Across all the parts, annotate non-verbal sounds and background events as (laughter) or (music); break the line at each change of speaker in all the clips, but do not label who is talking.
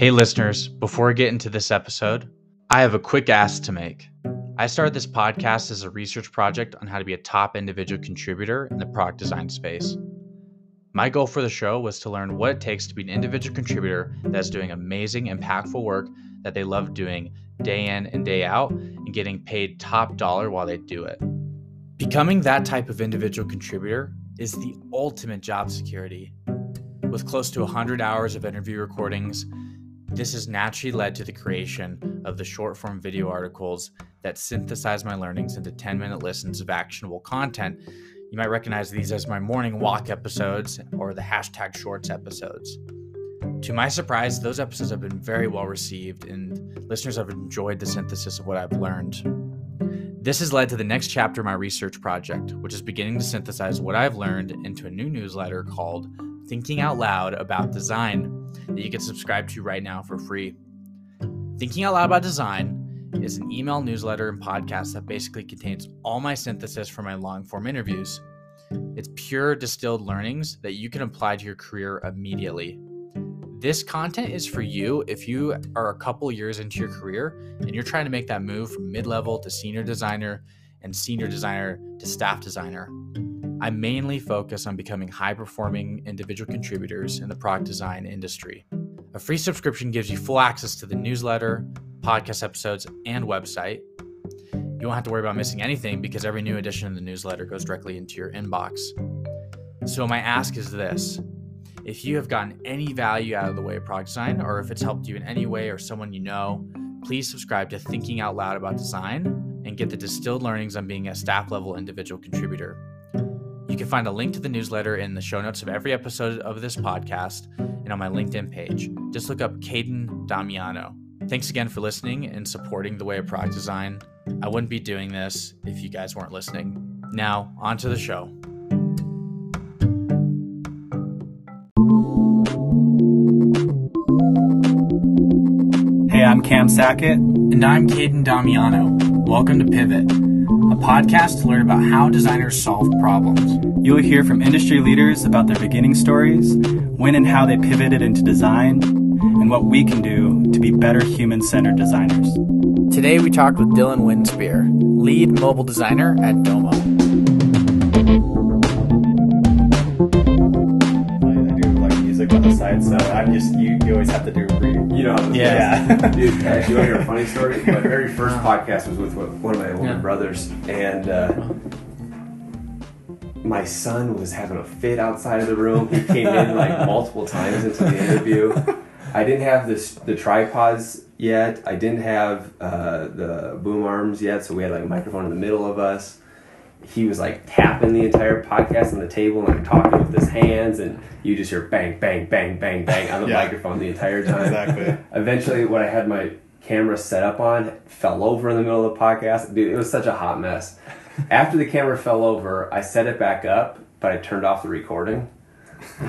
Hey, listeners, before we get into this episode, I have a quick ask to make. I started this podcast as a research project on how to be a top individual contributor in the product design space. My goal for the show was to learn what it takes to be an individual contributor that's doing amazing, impactful work that they love doing day in and day out and getting paid top dollar while they do it. Becoming that type of individual contributor is the ultimate job security. With close to 100 hours of interview recordings, this has naturally led to the creation of the short form video articles that synthesize my learnings into 10 minute listens of actionable content. You might recognize these as my morning walk episodes or the hashtag shorts episodes. To my surprise, those episodes have been very well received, and listeners have enjoyed the synthesis of what I've learned. This has led to the next chapter of my research project, which is beginning to synthesize what I've learned into a new newsletter called Thinking Out Loud About Design that you can subscribe to right now for free. Thinking Out Loud About Design is an email newsletter and podcast that basically contains all my synthesis for my long form interviews. It's pure distilled learnings that you can apply to your career immediately. This content is for you if you are a couple years into your career and you're trying to make that move from mid level to senior designer and senior designer to staff designer. I mainly focus on becoming high performing individual contributors in the product design industry. A free subscription gives you full access to the newsletter, podcast episodes, and website. You won't have to worry about missing anything because every new edition of the newsletter goes directly into your inbox. So, my ask is this if you have gotten any value out of the way of product design, or if it's helped you in any way or someone you know, please subscribe to Thinking Out Loud About Design and get the distilled learnings on being a staff level individual contributor. You can find a link to the newsletter in the show notes of every episode of this podcast and on my LinkedIn page. Just look up Caden Damiano. Thanks again for listening and supporting the way of product design. I wouldn't be doing this if you guys weren't listening. Now, on to the show.
Hey, I'm Cam Sackett.
And I'm Caden Damiano. Welcome to Pivot, a podcast to learn about how designers solve problems.
You'll hear from industry leaders about their beginning stories, when and how they pivoted into design, and what we can do to be better human centered designers.
Today we talked with Dillon Winspear, lead mobile designer at Domo.
I do like music on the side, so I'm just you. You always have to do reading.
You know how
Yeah.
goes. Dude, actually, you want to hear a funny (laughs) story? My very first podcast was with one of my older
Yeah.
brothers, and uh, my son was having a fit outside of the room. He came in like (laughs) multiple times into the interview. I didn't have this the tripods yet. I didn't have uh, the boom arms yet, so we had like a microphone in the middle of us. He was like tapping the entire podcast on the table and like talking with his hands, and you just hear bang, bang, bang, bang, bang on the
Yeah.
microphone the entire time.
Exactly.
Eventually, what I had my camera set up on fell over in the middle of the podcast. Dude, it was such a hot mess. After the camera fell over, I set it back up, but I turned off the recording. (laughs)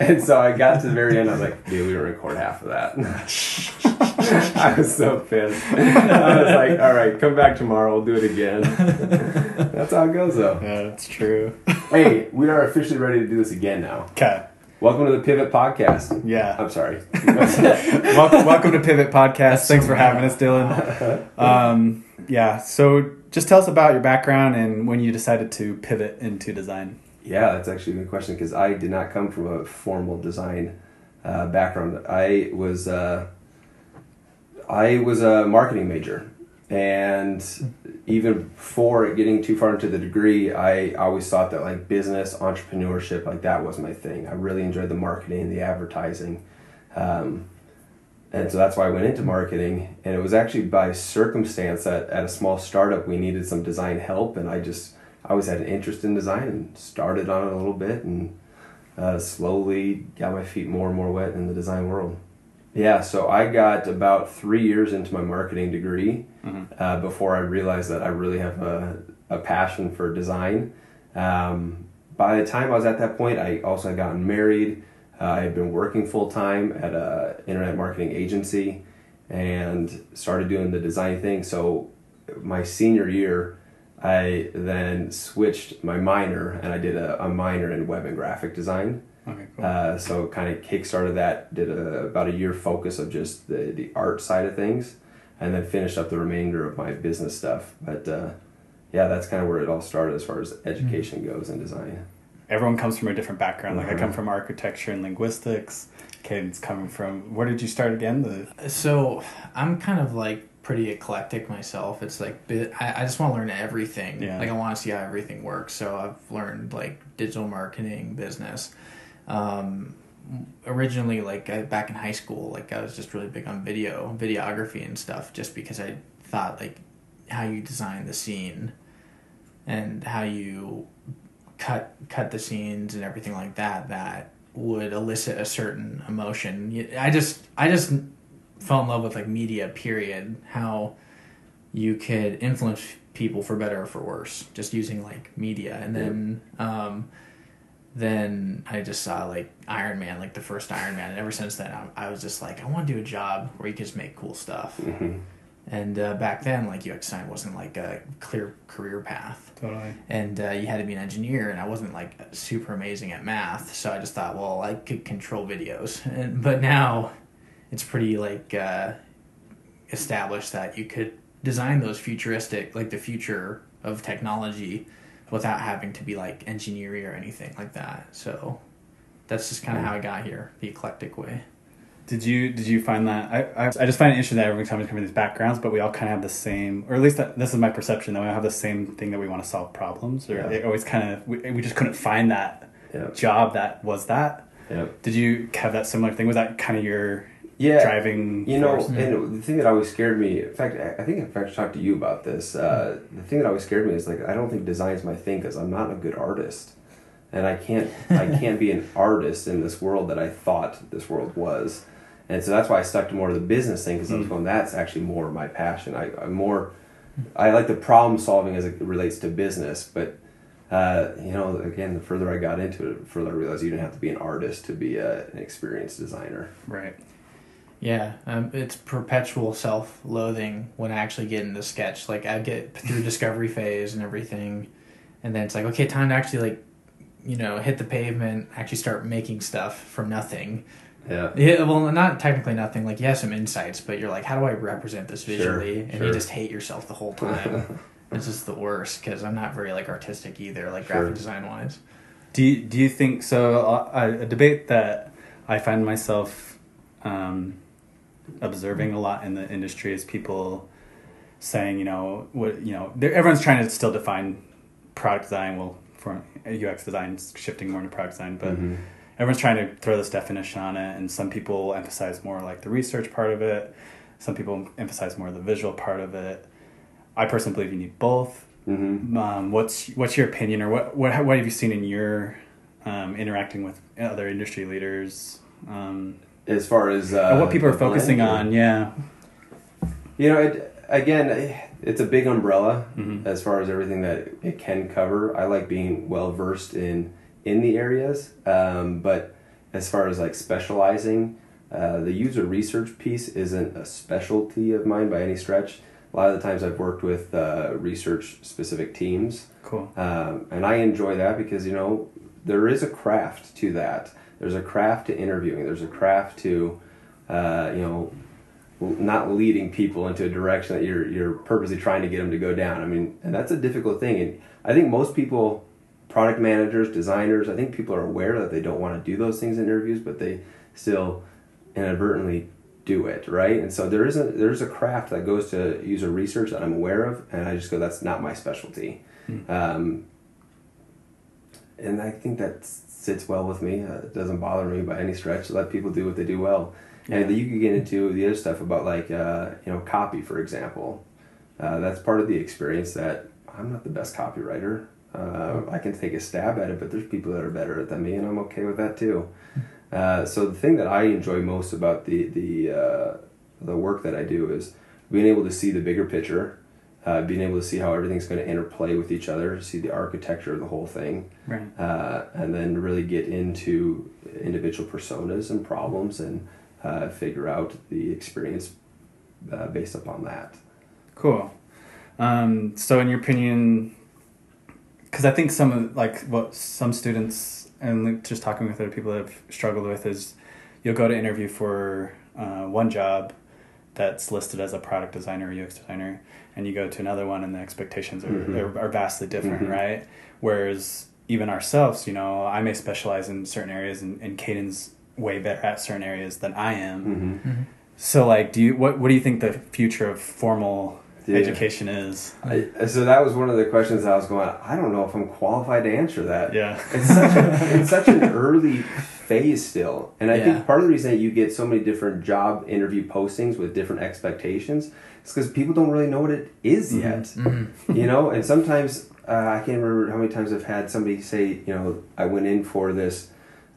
and so I got to the very end. I was like, dude, we didn't record half of that. (laughs) (laughs) I was so pissed. I was like, all right, come back tomorrow. We'll do it again. (laughs) That's how it goes, though.
Yeah, that's true. (laughs)
Hey, we are officially ready to do this again now.
Okay.
Welcome to the Pivot Podcast.
Yeah.
I'm sorry.
welcome, welcome to Pivot Podcast. Thanks for having us, Dillon. Um, yeah. So, just tell us about your background and when you decided to pivot into design.
Yeah, that's actually a good question because I did not come from a formal design uh, background. I was uh, I was a marketing major, and even before getting too far into the degree, I always thought that like business entrepreneurship like that was my thing. I really enjoyed the marketing, the advertising. Um, and so that's why I went into marketing. And it was actually by circumstance that at a small startup we needed some design help, and I just I always had an interest in design and started on it a little bit, and uh, slowly got my feet more and more wet in the design world. Yeah, so I got about three years into my marketing degree uh, before I realized that I really have a, a passion for design. Um, by the time I was at that point, I also had gotten married. Uh, I had been working full time at a internet marketing agency and started doing the design thing. So my senior year, I then switched my minor and I did a, a minor in web and graphic design.
Okay.
Uh, so kind of kickstarted that. Did a, about a year focus of just the the art side of things, and then finished up the remainder of my business stuff. But uh, yeah, that's kind of where it all started as far as education goes and design.
Everyone comes from a different background. Like I come from architecture and linguistics. Caden's coming from. Where did you start again? The
So I'm kind of like pretty eclectic myself. It's like bi- I, I just want to learn everything.
Yeah.
Like I want to see how everything works. So I've learned like digital marketing, business. Um, originally, like I, back in high school, like I was just really big on video, videography and stuff, just because I thought like how you design the scene and how you cut cut the scenes and everything like that that would elicit a certain emotion. i just I just fell in love with like media period. How you could influence people for better or for worse just using like media. And then um then I just saw like Iron Man, like the first Iron Man, and ever since then, I, I was just like, I want to do a job where you can just make cool stuff.
Mhm.
And uh, back then, like UX design wasn't like a clear career path
totally.
and uh, you had to be an engineer and i wasn't like super amazing at math so i just thought well i could control videos and, but now it's pretty like uh, established that you could design those futuristic like the future of technology without having to be like engineering or anything like that so that's just kind of how i got here the eclectic way
Did you did you find that I, I I just find it interesting that every time we come from these backgrounds, but we all kind of have the same, or at least that, this is my perception that we all have the same thing that we want to solve problems, or
Yeah.
it always kind of we, we just couldn't find that
Yeah.
job that was that.
Yeah.
Did you have that similar thing? Was that kind of your
Yeah.
driving?
You know,
force?
and the thing that always scared me, in fact, I think in fact I talked to you about this. Uh, the thing that always scared me is like I don't think design's my thing because I'm not a good artist, and I can't I (laughs) can't be an artist in this world that I thought this world was, and so that's why I stuck to more of the business thing because I was
Mm.
going that's actually more my passion. I, I'm more I like the problem solving as it relates to business, but. Uh, you know, again, the further I got into it, the further I realized you didn't have to be an artist to be a, an experienced designer.
right.
Yeah, um, it's perpetual self-loathing when I actually get into sketch. Like I get through discovery phase and everything, and then it's like, okay, time to actually like, you know, hit the pavement, actually start making stuff from nothing.
Yeah.
Yeah, well, not technically nothing. Like you have some insights, but you're like, how do I represent this visually?
Sure,
visually? and
sure.
you just hate yourself the whole time. (laughs) this is the worst because I'm not very like artistic either, like
Sure.
graphic design wise.
Do you, do you think so? Uh, a debate that I find myself um, observing a lot in the industry is people saying, you know, what you know, everyone's trying to still define product design. Well, for UX design, shifting more into product design, but
Mhm.
everyone's trying to throw this definition on it, and some people emphasize more like the research part of it. Some people emphasize more the visual part of it. I personally believe you need both
Mhm.
um, what's what's your opinion, or what what what have you seen in your um, interacting with other industry leaders? Um,
As far as uh,
and what people are focusing on? Yeah,
You know, it, again, it's a big umbrella
Mhm.
as far as everything that it can cover. I like being well versed in in the areas, um, but as far as like specializing, uh, the user research piece isn't a specialty of mine by any stretch. A lot of the times I've worked with uh, research specific teams.
cool.
Um, and I enjoy that because you know there is a craft to that. There's a craft to interviewing. There's a craft to uh, you know not leading people into a direction that you're you're purposely trying to get them to go down. I mean, and that's a difficult thing. And I think most people, product managers, designers, I think people are aware that they don't want to do those things in interviews, but they still inadvertently do it, right? And so there is a there's a craft that goes to user research that I'm aware of, and I just go, that's not my specialty. Um, and I think that sits well with me. Uh, it doesn't bother me by any stretch. Let people do what they do well. And you could get into the other stuff about like uh, you know copy, for example. Uh, that's part of the experience that I'm not the best copywriter. Uh, I can take a stab at it, but there's people that are better than me, and I'm okay with that too. Uh, so the thing that I enjoy most about the the uh, the work that I do is being able to see the bigger picture, uh, being able to see how everything's going to interplay with each other, see the architecture of the whole thing,
Right.
uh, and then really get into individual personas and problems and uh, figure out the experience uh, based upon that.
Cool. Um, so, in your opinion, because I think some of like what some students and just talking with other people that have struggled with is you'll go to interview for uh, one job that's listed as a product designer or UX designer, and you go to another one and the expectations are,
Mhm.
are, are vastly different,
Mhm.
right? Whereas even ourselves, you know, I may specialize in certain areas, and, and Caden's way better at certain areas than I am.
hmm
So, like, do you what what do you think the future of formal
Yeah.
education is?
I, so that was one of the questions I was going. I don't know if I'm qualified to answer that.
Yeah.
It's such a, it's such an early phase still, and I
Yeah.
think part of the reason that you get so many different job interview postings with different expectations is because people don't really know what it is
Mhm.
yet.
Mhm.
you know, and sometimes uh, I can't remember how many times I've had somebody say, you know, I went in for this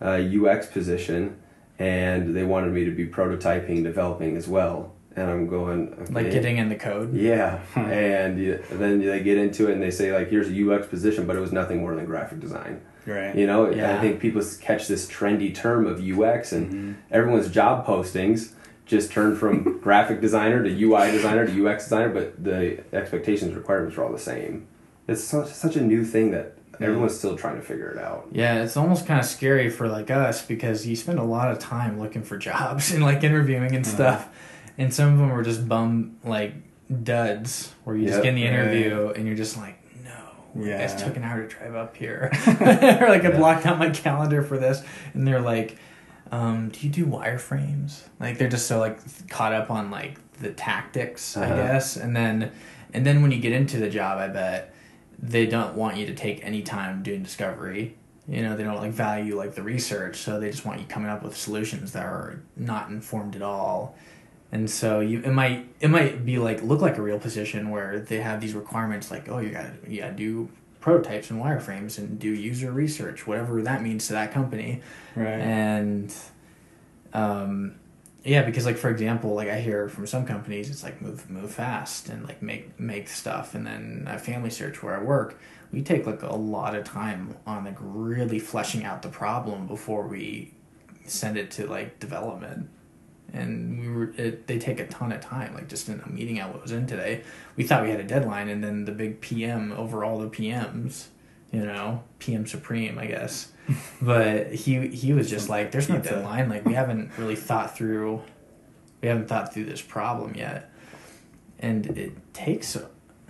uh, UX position, and they wanted me to be prototyping, developing as well, and I'm going okay.
Like getting in the code.
Yeah,
Hmm.
and you, then they get into it and they say like, "Here's a UX position," but it was nothing more than graphic design.
Right.
You know,
Yeah.
I think people catch this trendy term of UX, and
Mhm.
everyone's job postings just turned from (laughs) graphic designer to UI designer to UX designer, but the expectations requirements are all the same. It's such, such a new thing that everyone's still trying to figure it out.
Yeah, it's almost kind of scary for like us because you spend a lot of time looking for jobs (laughs) and like interviewing and stuff, and some of them are just bum like duds where you just get in the interview and you're just like, no,
Yeah.
this took an hour to drive up here, (laughs) or like I
Yeah.
blocked out my calendar for this, and they're like, um, do you do wireframes? Like they're just so like caught up on like the tactics, I
Uh-huh.
guess, and then and then when you get into the job, I bet they don't want you to take any time doing discovery. You know, they don't like value like the research, so they just want you coming up with solutions that are not informed at all. And so you it might it might be like look like a real position where they have these requirements like oh you got to you got to do prototypes and wireframes and do user research whatever that means to that company.
Right.
and um yeah because like for example like i hear from some companies it's like move move fast and like make make stuff. And then a FamilySearch where i work we take like a lot of time on like really fleshing out the problem before we send it to like development and we were it, they take a ton of time. Like just in a meeting i was in today we thought we had a deadline and then the big pm over all the pms you know pm supreme i guess. (laughs) But he he was just like there's no
Pizza.
deadline. Like we (laughs) haven't really thought through we haven't thought through this problem yet. And it takes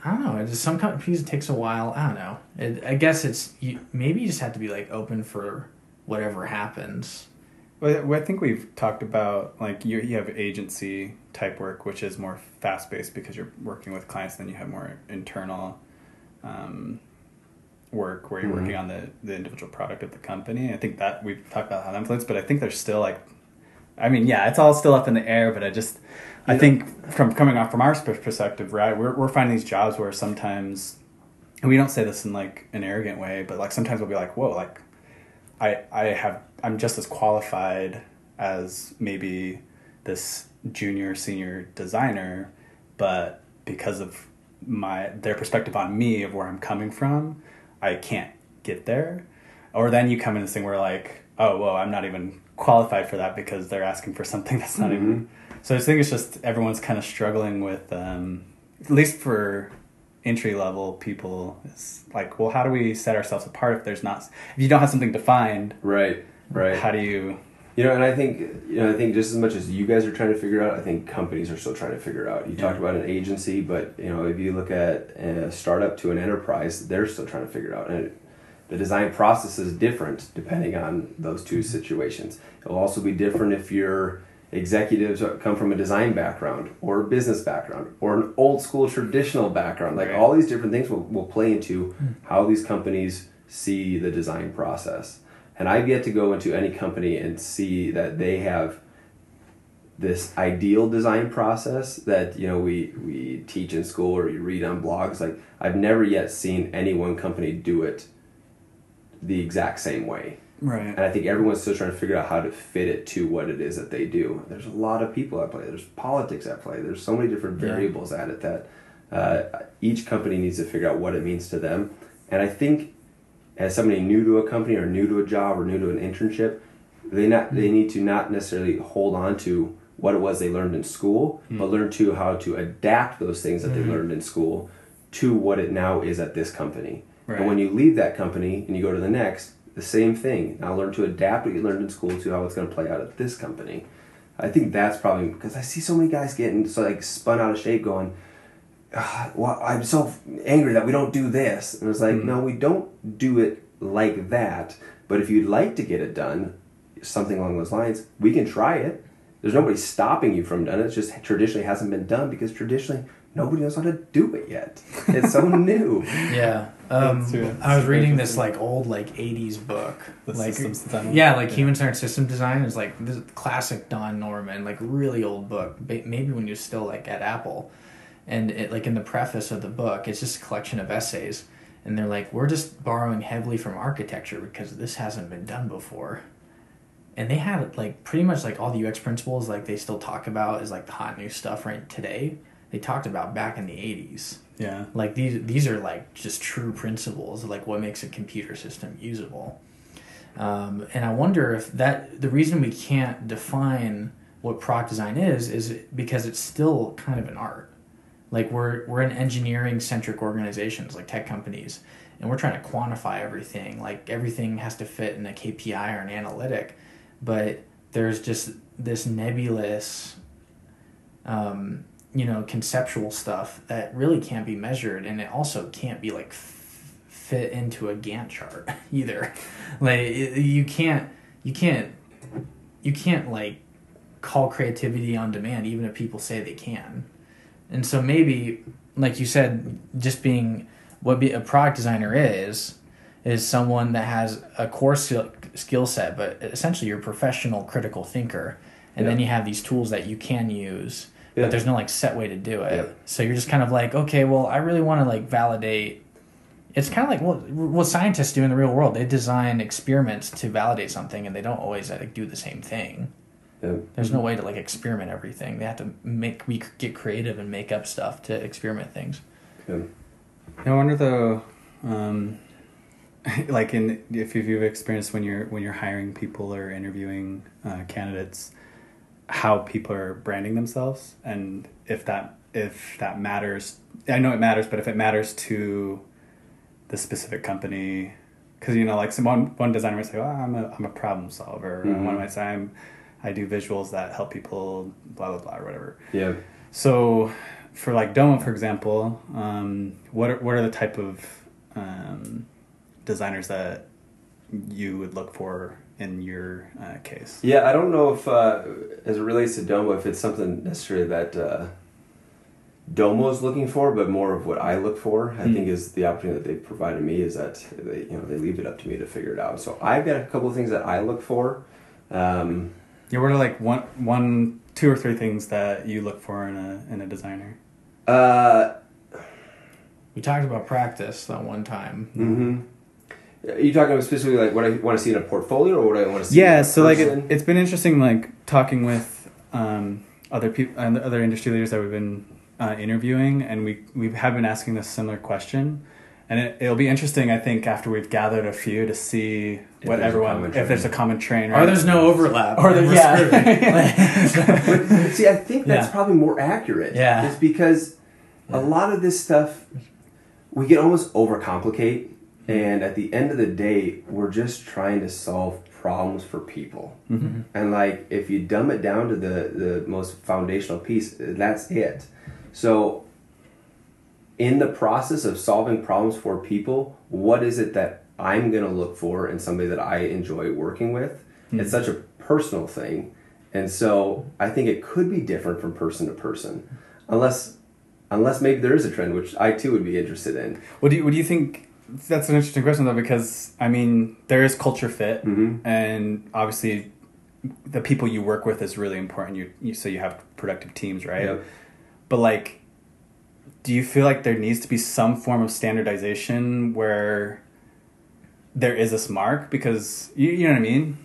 i don't know it just, some companies it takes a while i don't know. It, i guess it's you maybe you just have to be like open for whatever happens
Well, I think we've talked about like you you have agency type work, which is more fast paced because you're working with clients. Then you have more internal um, work where you're
Mhm.
working on the the individual product of the company. I think that we've talked about how that influence, but I think there's still like, I mean, yeah, it's all still up in the air. But I just, I think from coming off from our perspective, right, we're we're finding these jobs where sometimes, and we don't say this in like an arrogant way, but like sometimes we'll be like, whoa, like I I have I'm just as qualified as maybe this junior senior designer, but because of my their perspective on me of where I'm coming from, I can't get there. Or then you come in this thing where like, oh well, I'm not even qualified for that because they're asking for something (laughs) that's not even. So I think it's just everyone's kind of struggling with, um, at least for entry level people. It's like, well, how do we set ourselves apart if there's not if you don't have something defined?
Right, right.
How do you?
You know, and I think you know, I think just as much as you guys are trying to figure out, I think companies are still trying to figure out. You
Yeah.
talked about an agency, but you know, if you look at a startup to an enterprise, they're still trying to figure it out. And it, the design process is different depending on those two mm-hmm. situations. It will also be different if your executives come from a design background or a business background or an old school traditional background. Like
Right.
all these different things will, will play into mm. how these companies see the design process. And I've yet to go into any company and see that they have this ideal design process that you know we we teach in school or you read on blogs. Like I've never yet seen any one company do it the exact same way.
Right.
And I think everyone's still trying to figure out how to fit it to what it is that they do. There's a lot of people at play. There's politics at play. There's so many different
Yeah.
variables at it that uh, each company needs to figure out what it means to them. And I think as somebody new to a company or new to a job or new to an internship, they not they need to not necessarily hold on to what it was they learned in school, but learn to how to adapt those things that they learned in school to what it now is at this company.
Right.
And when you leave that company and you go to the next, the same thing. Now learn to adapt what you learned in school to how it's going to play out at this company. I think that's probably because I see so many guys getting so like spun out of shape, going, "Ah, (sighs) "Well, I'm so angry that we don't do this," and it's like, no, we don't do it like that. But if you'd like to get it done, something along those lines, we can try it. There's nobody stopping you from doing it. It's just traditionally hasn't been done because traditionally nobody knows how to do it yet. It's so (laughs) new.
Yeah. Um, I was reading this like old like '80s book,
The
like
systems design.
yeah, like
Yeah.
human centered system design is like this classic Don Norman, like really old book. Maybe when you're still like at Apple, and it like in the preface of the book, it's just a collection of essays, and they're like, we're just borrowing heavily from architecture because this hasn't been done before. And they had like pretty much like all the UX principles like they still talk about is like the hot new stuff right today. They talked about back in the '80s
Yeah.
like these these are like just true principles like what makes a computer system usable um, and i wonder if that the reason we can't define what product design is is because it's still kind of an art like we're we're in engineering centric organizations like tech companies and we're trying to quantify everything. Like everything has to fit in a kpi or an analytic but there's just this nebulous um, you know conceptual stuff that really can't be measured and it also can't be like f- fit into a gantt chart (laughs) either. Like it, you can't you can't you can't like call creativity on demand even if people say they can and so maybe like you said just being what be, a product designer is is someone that has a core skill, skill set but essentially you're a professional critical thinker. And then you have these tools that you can use
Yeah.
but there's no like set way to do it.
Yeah.
so you're just kind of like okay well i really want to like validate it's kind of like what what scientists do in the real world. They design experiments to validate something and they don't always like do the same thing
Yeah.
there's no way to like experiment everything they have to make we get creative and make up stuff to experiment things
Yeah.
I wonder though, um, (laughs) like in if you've experienced when you're when you're hiring people or interviewing uh, candidates, how people are branding themselves, and if that if that matters. I know it matters, but if it matters to the specific company, because you know, like some one one designer might say, "Oh, I'm a I'm a problem solver,"
Mhm.
and one might say, "I'm I do visuals that help people," blah blah blah, or whatever.
Yeah.
So, for like Domo, for example, um, what are, what are the type of um, designers that you would look for in your uh, case?
Yeah, I don't know if, uh, as it relates to Domo, if it's something necessarily that uh, Domo's looking for, but more of what I look for. I
Hmm.
think is the opportunity that they've provided me is that they, you know, they leave it up to me to figure it out. So I've got a couple of things that I look for. Um,
Yeah, what are like one one two or three things that you look for in a in a designer?
uh,
we talked about practice that one time
mhm. Are you talking about specifically like what I want to see in a portfolio or what I want to see? in
Yeah,
a
so like
person?
it, it's been interesting, like talking with um, other people, other industry leaders that we've been uh, interviewing, and we we have been asking this similar question, and it, it'll be interesting, I think, after we've gathered a few to see
If
what
there's a
everyone,
common
if there's a common train,
or there's no overlap
or there,
We're
yeah,
but (laughs) see, I think that's
Yeah.
probably more accurate.
Yeah.
It's because a lot of this stuff we can almost overcomplicate, and at the end of the day, we're just trying to solve problems for people.
Mhm.
And like, if you dumb it down to the the most foundational piece, that's it. So, in the process of solving problems for people, what is it that I'm going to look for in somebody that I enjoy working with? It's such a personal thing. And so I think it could be different from person to person. Unless unless maybe there is a trend which I too would be interested in.
What do you What do you think? That's an interesting question though, because I mean, there is culture fit,
Mhm.
and obviously, the people you work with is really important. You, you so you have productive teams, right?
Yep.
But like, do you feel like there needs to be some form of standardization where there is this mark? Because you, you know what I mean,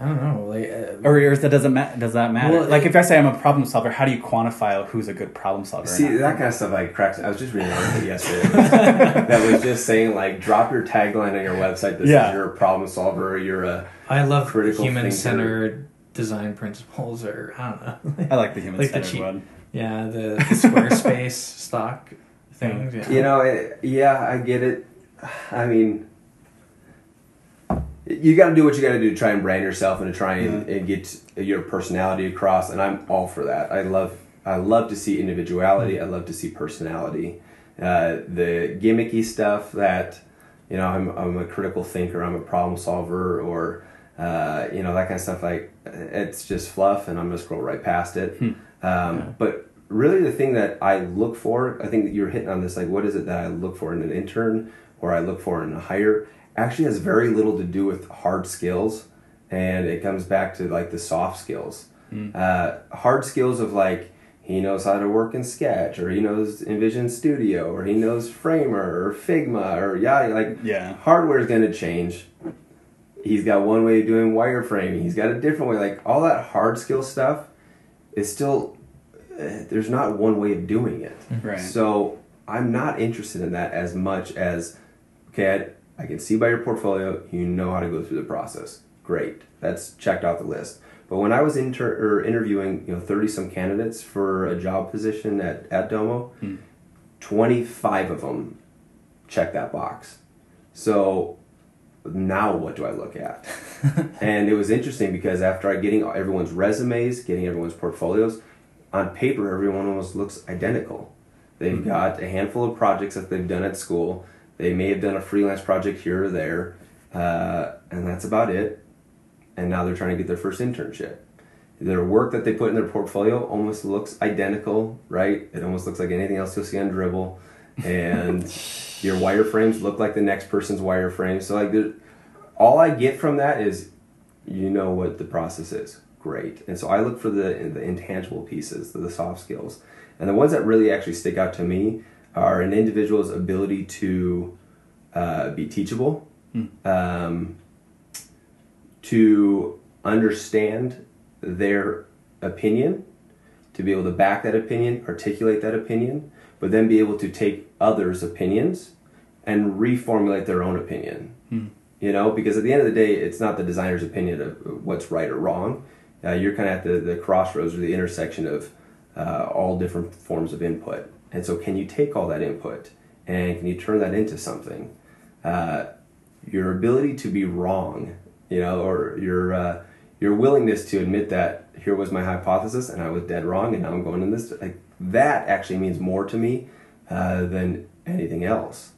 i don't know like uh,
or, or that doesn't ma- does that matter?
Well,
like,
it-
if I say I'm a problem solver, how do you quantify who's a good problem solver? or
See
not?
that kind of stuff like cracks. I was just reading an article yesterday (laughs) that was just saying like drop your tagline on your website that
Yeah.
says you're a problem solver. You're a
i love
Critical
human
thinker.
centered design principles or i don't know
I like the human
like
centered
cheap-
one.
Yeah the, the (laughs) squarespace stock things yeah.
you know it, yeah I get it. I mean you got to do what you got to do to try and brand yourself and to try and, and get your personality across. And I'm all for that. I love I love to see individuality. I love to see personality. Uh, the gimmicky stuff that you know I'm I'm a critical thinker. I'm a problem solver or uh, you know that kind of stuff. Like it's just fluff, and I'm gonna scroll right past it. Um,
Yeah.
But really, the thing that I look for, I think that you're hitting on this. Like, what is it that I look for in an intern or I look for in a hire? Actually, has very little to do with hard skills, and it comes back to like the soft skills. Uh, hard skills of like he knows how to work in Sketch, or he knows InVision Studio, or he knows Framer, or Figma, or yeah, like
Yeah.
hardware is going to change. He's got one way of doing wireframing. He's got a different way. Like all that hard skill stuff is still uh, there's not one way of doing it. Mm-hmm.
Right.
So I'm not interested in that as much as okay. I, I can see by your portfolio you know how to go through the process. Great, that's checked off the list. But when I was inter- or interviewing, you know, thirty some candidates for a job position at at Domo, hmm. twenty five of them check that box. So now what do I look at? (laughs) and it was interesting because after getting everyone's resumes, getting everyone's portfolios, on paper everyone almost looks identical. They've got a handful of projects that they've done at school. They may have done a freelance project here or there, uh, and that's about it. And now they're trying to get their first internship. Their work that they put in their portfolio almost looks identical, right? It almost looks like anything else you'll see on Dribbble. And your wireframes look like the next person's wireframe. So like there, all I get from that is you know what the process is. Great. And so I look for the the intangible pieces, the, the soft skills. And the ones that really actually stick out to me are an individual's ability to uh, be teachable, um, to understand their opinion, to be able to back that opinion, articulate that opinion, but then be able to take others' opinions and reformulate their own opinion. You know, because at the end of the day, it's not the designer's opinion of what's right or wrong. Uh, you're kind of at the, the crossroads or the intersection of uh, all different forms of input. And so, can you take all that input and can you turn that into something? Uh, your ability to be wrong, you know, or your uh, your willingness to admit that here was my hypothesis and I was dead wrong, and now I'm going in this. Like that actually means more to me uh, than anything else.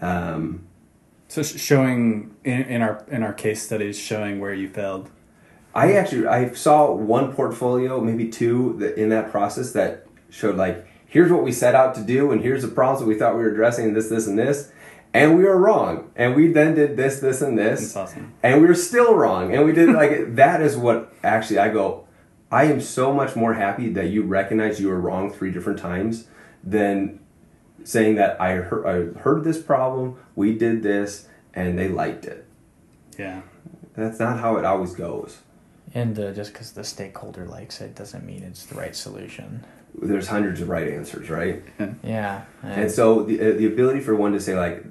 Um,
So showing in, in our in our case studies, showing where you failed.
I actually I saw one portfolio, maybe two, that in that process that showed like here's what we set out to do, and here's the problems that we thought we were addressing, this, this, and this, and we were wrong, and we then did this, this, and
That's
this,
awesome.
and we were still wrong, and we did like (laughs) that is what actually I go. I am so much more happy that you recognize you were wrong three different times than saying that I heard, I heard this problem, we did this, and they liked it.
Yeah.
That's not how it always goes.
And uh, just because the stakeholder likes it doesn't mean it's the right solution.
There's hundreds of right answers, right?
Yeah.
And so the uh, the ability for one to say like,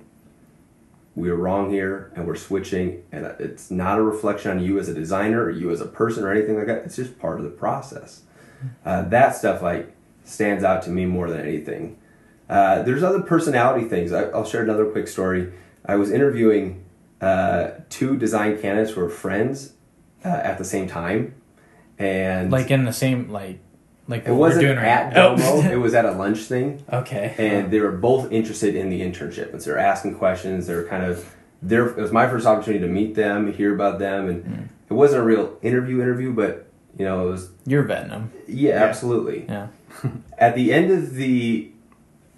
we were wrong here, and we're switching, and it's not a reflection on you as a designer or you as a person or anything like that. It's just part of the process. Uh, that stuff like stands out to me more than anything. Uh, there's other personality things. I, I'll share another quick story. I was interviewing uh, two design candidates who were friends uh, at the same time, and
like in the same like like
it wasn't
we're doing
at
right now.
Domo. (laughs) it was at a lunch thing
okay.
and they were both interested in the internship and so they're asking questions they're kind of there it was my first opportunity to meet them hear about them and
Mm.
it wasn't a real interview interview but you know it was
You're vetting them.
yeah,
Yeah.
absolutely
Yeah. (laughs)
at the end of the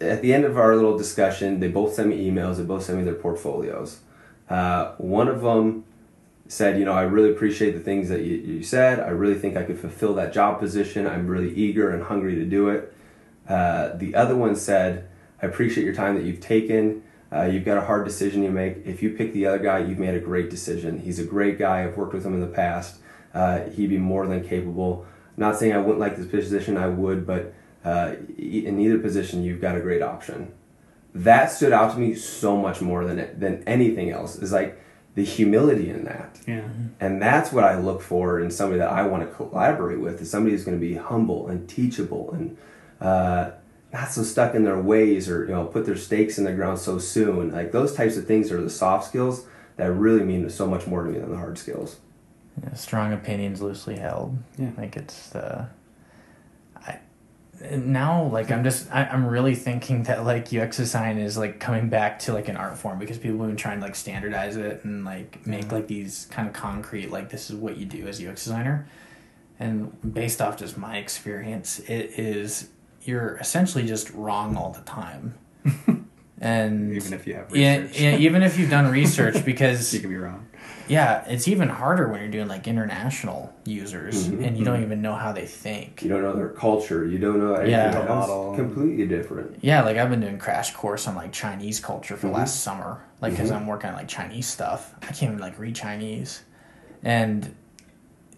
at the end of our little discussion they both sent me emails they both sent me their portfolios uh, one of them said you know i really appreciate the things that you, you said. I really think i could fulfill that job position. I'm really eager and hungry to do it. Uh, the other one said i appreciate your time that you've taken. Uh, you've got a hard decision you make. If you pick the other guy you've made a great decision. He's a great guy. I've worked with him in the past. Uh, he'd be more than capable. Not saying i wouldn't like this position i would but uh, in either position you've got a great option. That stood out to me so much more than than anything else. Is like the humility in that
Yeah.
and that's what I look for in somebody that I want to collaborate with is somebody who's going to be humble and teachable and uh, not so stuck in their ways or you know put their stakes in the ground so soon like those types of things are the soft skills that really mean so much more to me than the hard skills.
Yeah, strong opinions loosely held.
Yeah.
Like it's uh I now like I'm just I, I'm really thinking that like UX design is like coming back to like an art form because people have been trying to like standardize it and like make like these kind of concrete like this is what you do as a UX designer. And based off just my experience, it is you're essentially just wrong all the time. (laughs) and
Even if you have
yeah, yeah, even if you've done (laughs) research because
you can be wrong.
Yeah, it's even harder when you're doing like international users
Mhm.
and you don't even know how they think.
You don't know their culture. You don't know anything.
Yeah.
That's
Model.
completely different.
Yeah, like I've been doing crash course on like Chinese culture for
Mhm.
last summer, like because
Mhm.
I'm working on like Chinese stuff. I can't even like read Chinese, and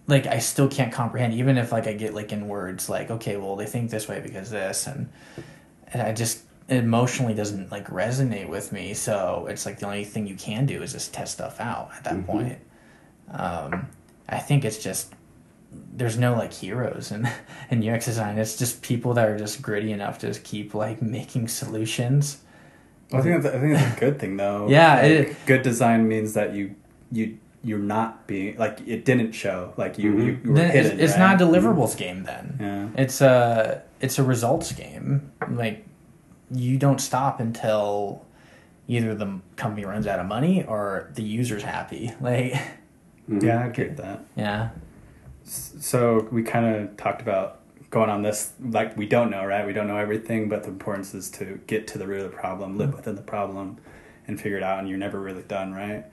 like I still can't comprehend even if like I get like in words like okay, well they think this way because this, and and I just it emotionally doesn't like resonate with me. So it's like the only thing you can do is just test stuff out at that
Mhm.
point. Um, I think it's just there's no like heroes in (laughs) in UX design. It's just people that are just gritty enough to just keep like making solutions.
Well, I think that's, I think that's a good thing though. (laughs)
Yeah,
Like,
it-
good design means that you you you're not being like it didn't show like you you, you were
Then
hidden.
it's, it's
right?
not a deliverables game then.
Yeah.
It's a it's a results game. Like you don't stop until either the company runs out of money or the user's happy. (laughs) Like
Mhm.
Yeah, I get that.
yeah.
So we kind of talked about going on this like we don't know, right? We don't know everything, but the importance is to get to the root of the problem, live within the problem, and figure it out. And you're never really done, right?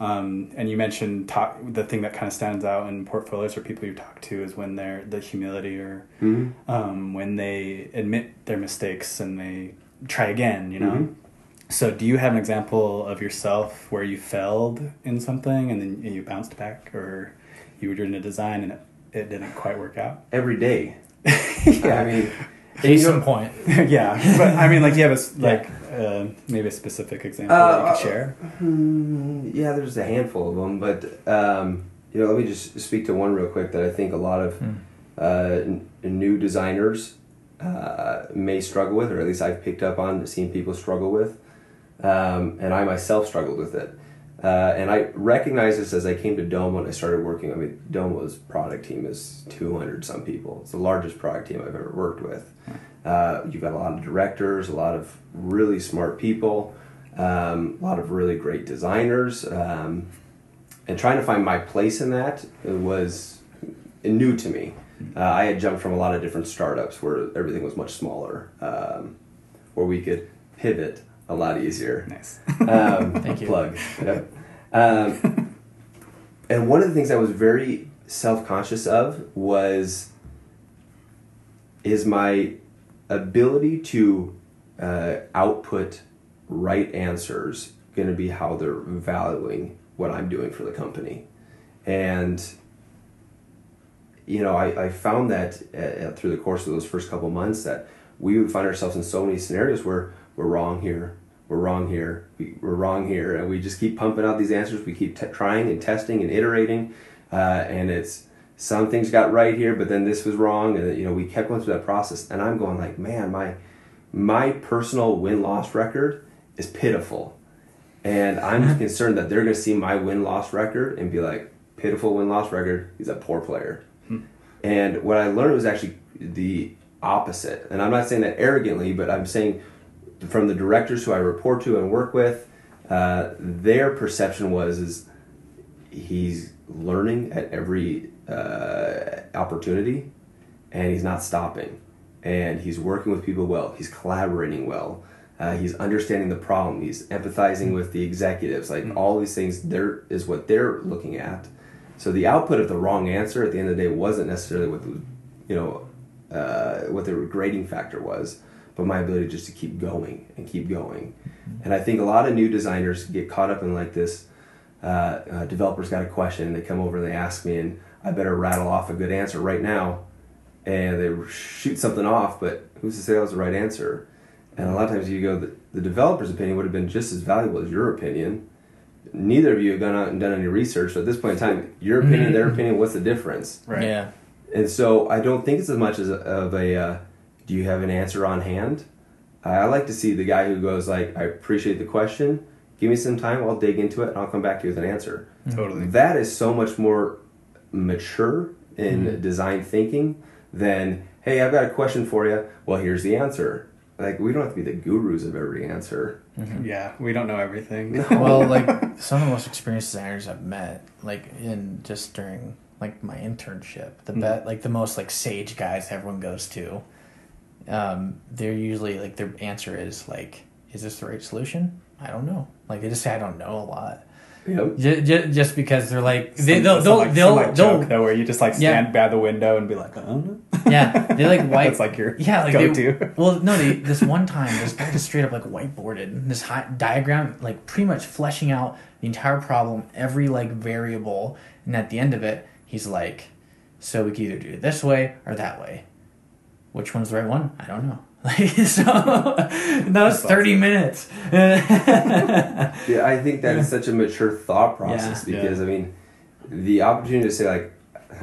Um, and you mentioned talk, the thing that kind of stands out in portfolios or people you talk to is when they're the humility or
Mhm.
um, when they admit their mistakes and they try again, you know?
Mhm.
So, do you have an example of yourself where you failed in something and then you bounced back, or you were doing a design and it, it didn't quite work out?
Every day. (laughs)
yeah,
I mean,
Case
you know-
in (laughs) point. (laughs)
yeah, but I mean, like, you have a s- like uh, maybe a specific example that you
Uh,
could share.
Hmm, yeah, there's a handful of them, but um, you know, let me just speak to one real quick that I think a lot of uh, n- new designers uh, may struggle with, or at least I've picked up on, seeing people struggle with, um, and I myself struggled with it. Uh, and I recognized this as I came to Domo when I started working. I mean, Domo's product team is 200 some people. It's the largest product team I've ever worked with. Uh, you've got a lot of directors, a lot of really smart people, um, a lot of really great designers, um, and trying to find my place in that was new to me. Uh, I had jumped from a lot of different startups where everything was much smaller, um, where we could pivot a lot easier.
Nice. (laughs)
Um, (laughs)
Thank you.
Plug. Yep. Um, and one of the things I was very self conscious of was is my ability to uh, output right answers going to be how they're valuing what I'm doing for the company, and you know I, I found that uh, through the course of those first couple months that we would find ourselves in so many scenarios where we're wrong here, we're wrong here, we, we're wrong here, and we just keep pumping out these answers. We keep t- trying and testing and iterating, uh, and it's some things got right here, but then this was wrong, and you know we kept going through that process. And I'm going like, man, my my personal win loss record is pitiful, and I'm (laughs) concerned that they're going to see my win loss record and be like, pitiful win loss record. He's a poor player. And what I learned was actually the opposite. And I'm not saying that arrogantly, but I'm saying from the directors who I report to and work with, uh, their perception was is he's learning at every uh, opportunity, and he's not stopping, and he's working with people well. He's collaborating well. Uh, he's understanding the problem. He's empathizing with the executives. Like all these things, there is what they're looking at. So the output of the wrong answer at the end of the day wasn't necessarily what the, you know, uh, what the grading factor was, but my ability just to keep going and keep going. And I think a lot of new designers get caught up in like this. Uh, uh, developers got a question and they come over and they ask me, and I better rattle off a good answer right now, and they shoot something off, but who's to say that was the right answer? And a lot of times you go, the, the developer's opinion would have been just as valuable as your opinion. Neither of you have gone out and done any research. So at this point in time, your opinion, their opinion, what's the difference?
Right.
Yeah.
And so I don't think it's as much as a, of a, uh, do you have an answer on hand? I I like to see the guy who goes like, I appreciate the question. Give me some time. I'll dig into it. and I'll come back to you with an answer.
Totally.
That is so much more mature in
Mm-hmm.
design thinking than, hey, I've got a question for you. Well, here's the answer. Like, we don't have to be the gurus of every answer.
Yeah, we don't know everything. (laughs)
well, like some of the most experienced designers I've met, like in just during like my internship, the
Mm.
bet like the most like sage guys everyone goes to, um, they're usually like their answer is like, "Is this the right solution?" I don't know. Like they just say I don't know a lot,
Yep.
just, just because they're like they,
Some-
they'll they'll
like,
they'll,
like,
they'll
joke though, where you just like
Yeah.
stand by the window and be like, I don't know.
yeah they like (laughs) white
That's like your
yeah like
go-to.
Well no they this one time this guy just straight up like whiteboarded this high diagram like pretty much fleshing out the entire problem every like variable and at the end of it he's like so we can either do it this way or that way which one's the right one i don't know (laughs) like so that was 30 minutes (laughs)
Yeah, I think that is such a mature thought process
Yeah.
because I mean, the opportunity to say like,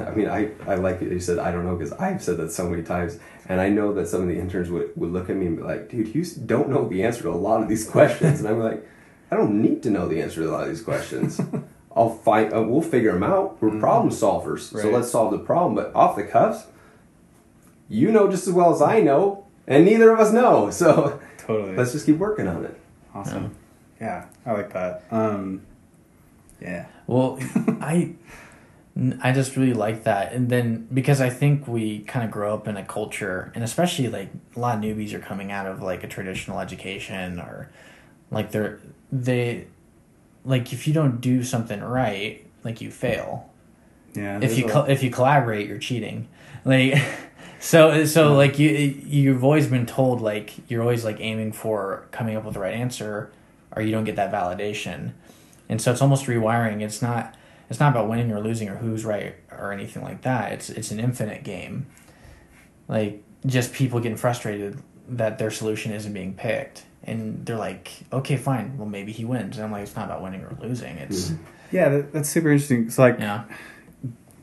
(laughs) I mean, I, I like it. You said I don't know because I've said that so many times, and I know that some of the interns would, would look at me and be like, "Dude, you don't know the answer to a lot of these questions," and I'm like, "I don't need to know the answer to a lot of these questions. I'll find. Uh, we'll figure them out. We're problem solvers, so let's solve the problem. But off the cuffs, you know just as well as I know, and neither of us know. (laughs) So
Totally.
let's just keep working on it."
awesome. Yeah, I like that. Um, yeah.
Well, (laughs) I I just really like that, and then because I think we kind of grow up in a culture, and especially like a lot of newbies are coming out of like a traditional education, or like they're they like if you don't do something right, like you fail.
Yeah.
If you
a-
co- if you collaborate, you're cheating. Like (laughs) so so hmm. like you you've always been told like you're always like aiming for coming up with the right answer, or you don't get that validation, and so it's almost rewiring. It's not it's not about winning or losing or who's right or anything like that. It's it's an infinite game. Like just people getting frustrated that their solution isn't being picked. And they're like, okay, fine. Well, maybe he wins. And I'm like, it's not about winning or losing. It's mm-hmm.
yeah, that, that's super interesting. So like,
yeah,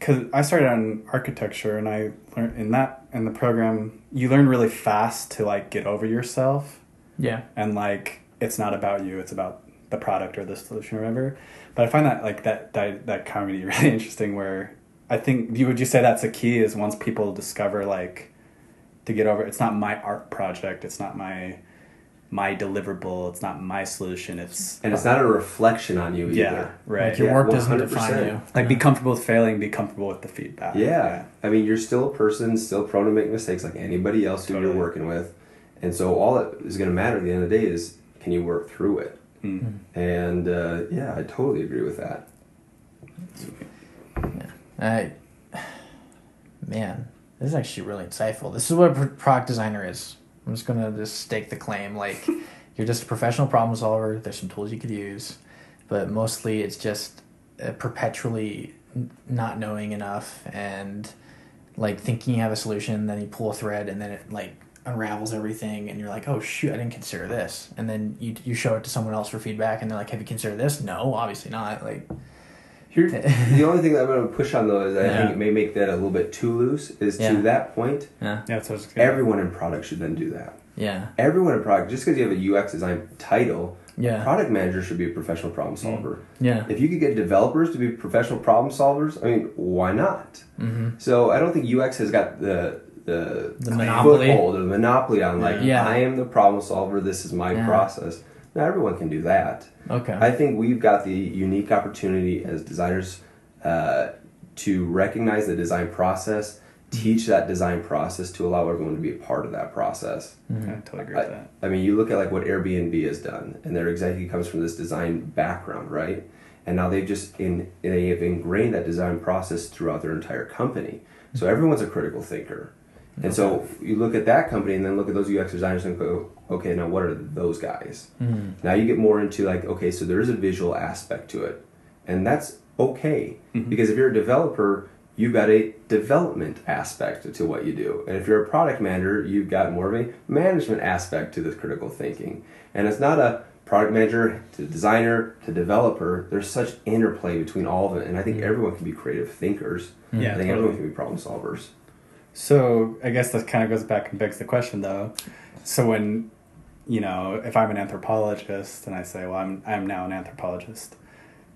because I started on architecture and I learned in that in the program you learn really fast to like get over yourself.
Yeah,
and like it's not about you it's about the product or the solution or whatever. But I find that like that that, that comedy (laughs) really interesting where I think you would you say that's a key is once people discover like to get over it's not my art project it's not my my deliverable it's not my solution it's
And it's not a reflection on you either.
yeah right
like your
Yeah,
work doesn't define you.
like be comfortable with failing be comfortable with the feedback
Yeah. I mean, you're still a person, still prone to make mistakes like anybody else who
Totally.
you're working with. And so all that is going to matter at the end of the day is can you work through it?
Mm.
And uh, yeah, I totally agree with that.
I, (sighs) man, this is actually really insightful. This is what a product designer is. I'm just gonna just stake the claim. Like, (laughs) you're just a professional problem solver. There's some tools you could use, but mostly it's just uh, perpetually not knowing enough and like thinking you have a solution. Then you pull a thread, and then it like unravels everything, and you're like, oh shoot, I didn't consider this. And then you you show it to someone else for feedback, and they're like, have you considered this? No, obviously not. Like,
Here, (laughs) the only thing that I'm going to push on though is I
Yeah.
think it may make that a little bit too loose. Is
Yeah.
to that point,
yeah,
yeah so it's
everyone in product should then do that.
yeah,
Everyone in product, just because you have a UX design title,
yeah,
product manager should be a professional problem solver.
yeah.
If you could get developers to be professional problem solvers, I mean, why not?
Mm-hmm.
So I don't think UX has got the the,
The monopoly.
foothold or the monopoly on like
Yeah.
I am the problem solver. This is my
Yeah.
process. Not everyone can do that.
Okay.
I think we've got the unique opportunity as designers uh, to recognize the design process, teach that design process to allow everyone to be a part of that process.
Mm-hmm.
I totally agree with that
I mean, you look at like what Airbnb has done, and their executive comes from this design background, right? And now they've just in they have ingrained that design process throughout their entire company. So everyone's a critical thinker. And so you look at that company, and then look at those UX designers and go, okay, now what are those guys?
Mhm.
Now you get more into like, okay, so there is a visual aspect to it, and that's okay because if you're a developer, you've got a development aspect to what you do, and if you're a product manager, you've got more of a management aspect to this critical thinking, and it's not a product manager to designer to developer. There's such interplay between all of it, and I think everyone can be creative thinkers.
Yeah,
I think
totally.
everyone can be problem solvers.
So I guess that kind of goes back and begs the question, though. So when you know, if I'm an anthropologist and I say, well, I'm I'm now an anthropologist,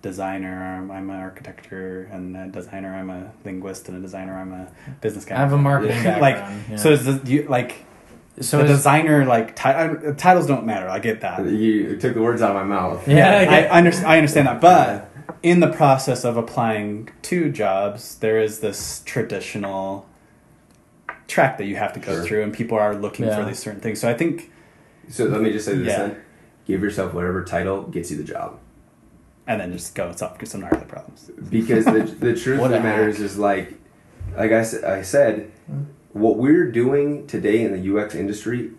designer, I'm, I'm an architecture and a designer, I'm a linguist and a designer, I'm a business guy.
I have a marketing
Yeah.
like
yeah.
so is the, you like
so
the designer like ti- uh, titles don't matter. I get that.
You took the words out of my mouth.
Yeah, I
I, I, under, I understand that, but in the process of applying to jobs, there is this traditional track that you have to go
Sure.
through, and people are looking
Yeah.
for these certain things. So I think,
So let me just say this
Yeah.
then. Give yourself whatever title gets you the job.
and then just go solve some gnarly problems.
Because the, (laughs) the truth
What
of the
a
matter
hack.
is, is like, like I, sa- I said, hmm? what we're doing today in the UX industry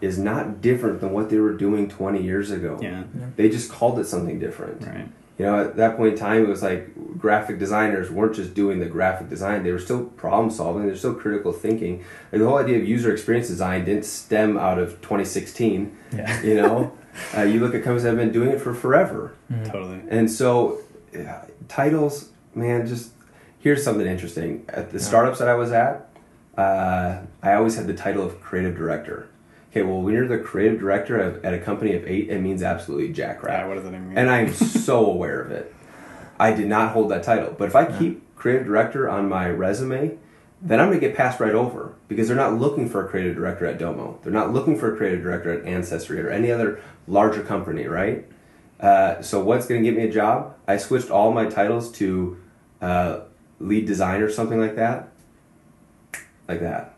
is not different than what they were doing 20 years ago.
Yeah,
They just called it something different.
right.
You know, at that point in time, it was like graphic designers weren't just doing the graphic design; they were still problem solving. They're still critical thinking. Like the whole idea of user experience design didn't stem out of 2016.
Yeah,
You know, (laughs) uh, you look at companies that have been doing it for forever,
totally.
and so yeah, titles, man. Just here's something interesting. At the
Yeah.
startups that I was at, uh, I always had the title of creative director. Okay, well, when you're the creative director of, at a company of eight, it means absolutely jack crap
Yeah, what does that mean?
and I'm so (laughs) aware of it. I did not hold that title, but if I keep creative director on my resume, then I'm going to get passed right over because they're not looking for a creative director at Domo. They're not looking for a creative director at Ancestry or any other larger company, right? Uh, so what's going to get me a job? I switched all my titles to uh, lead designer, or something like that, like that,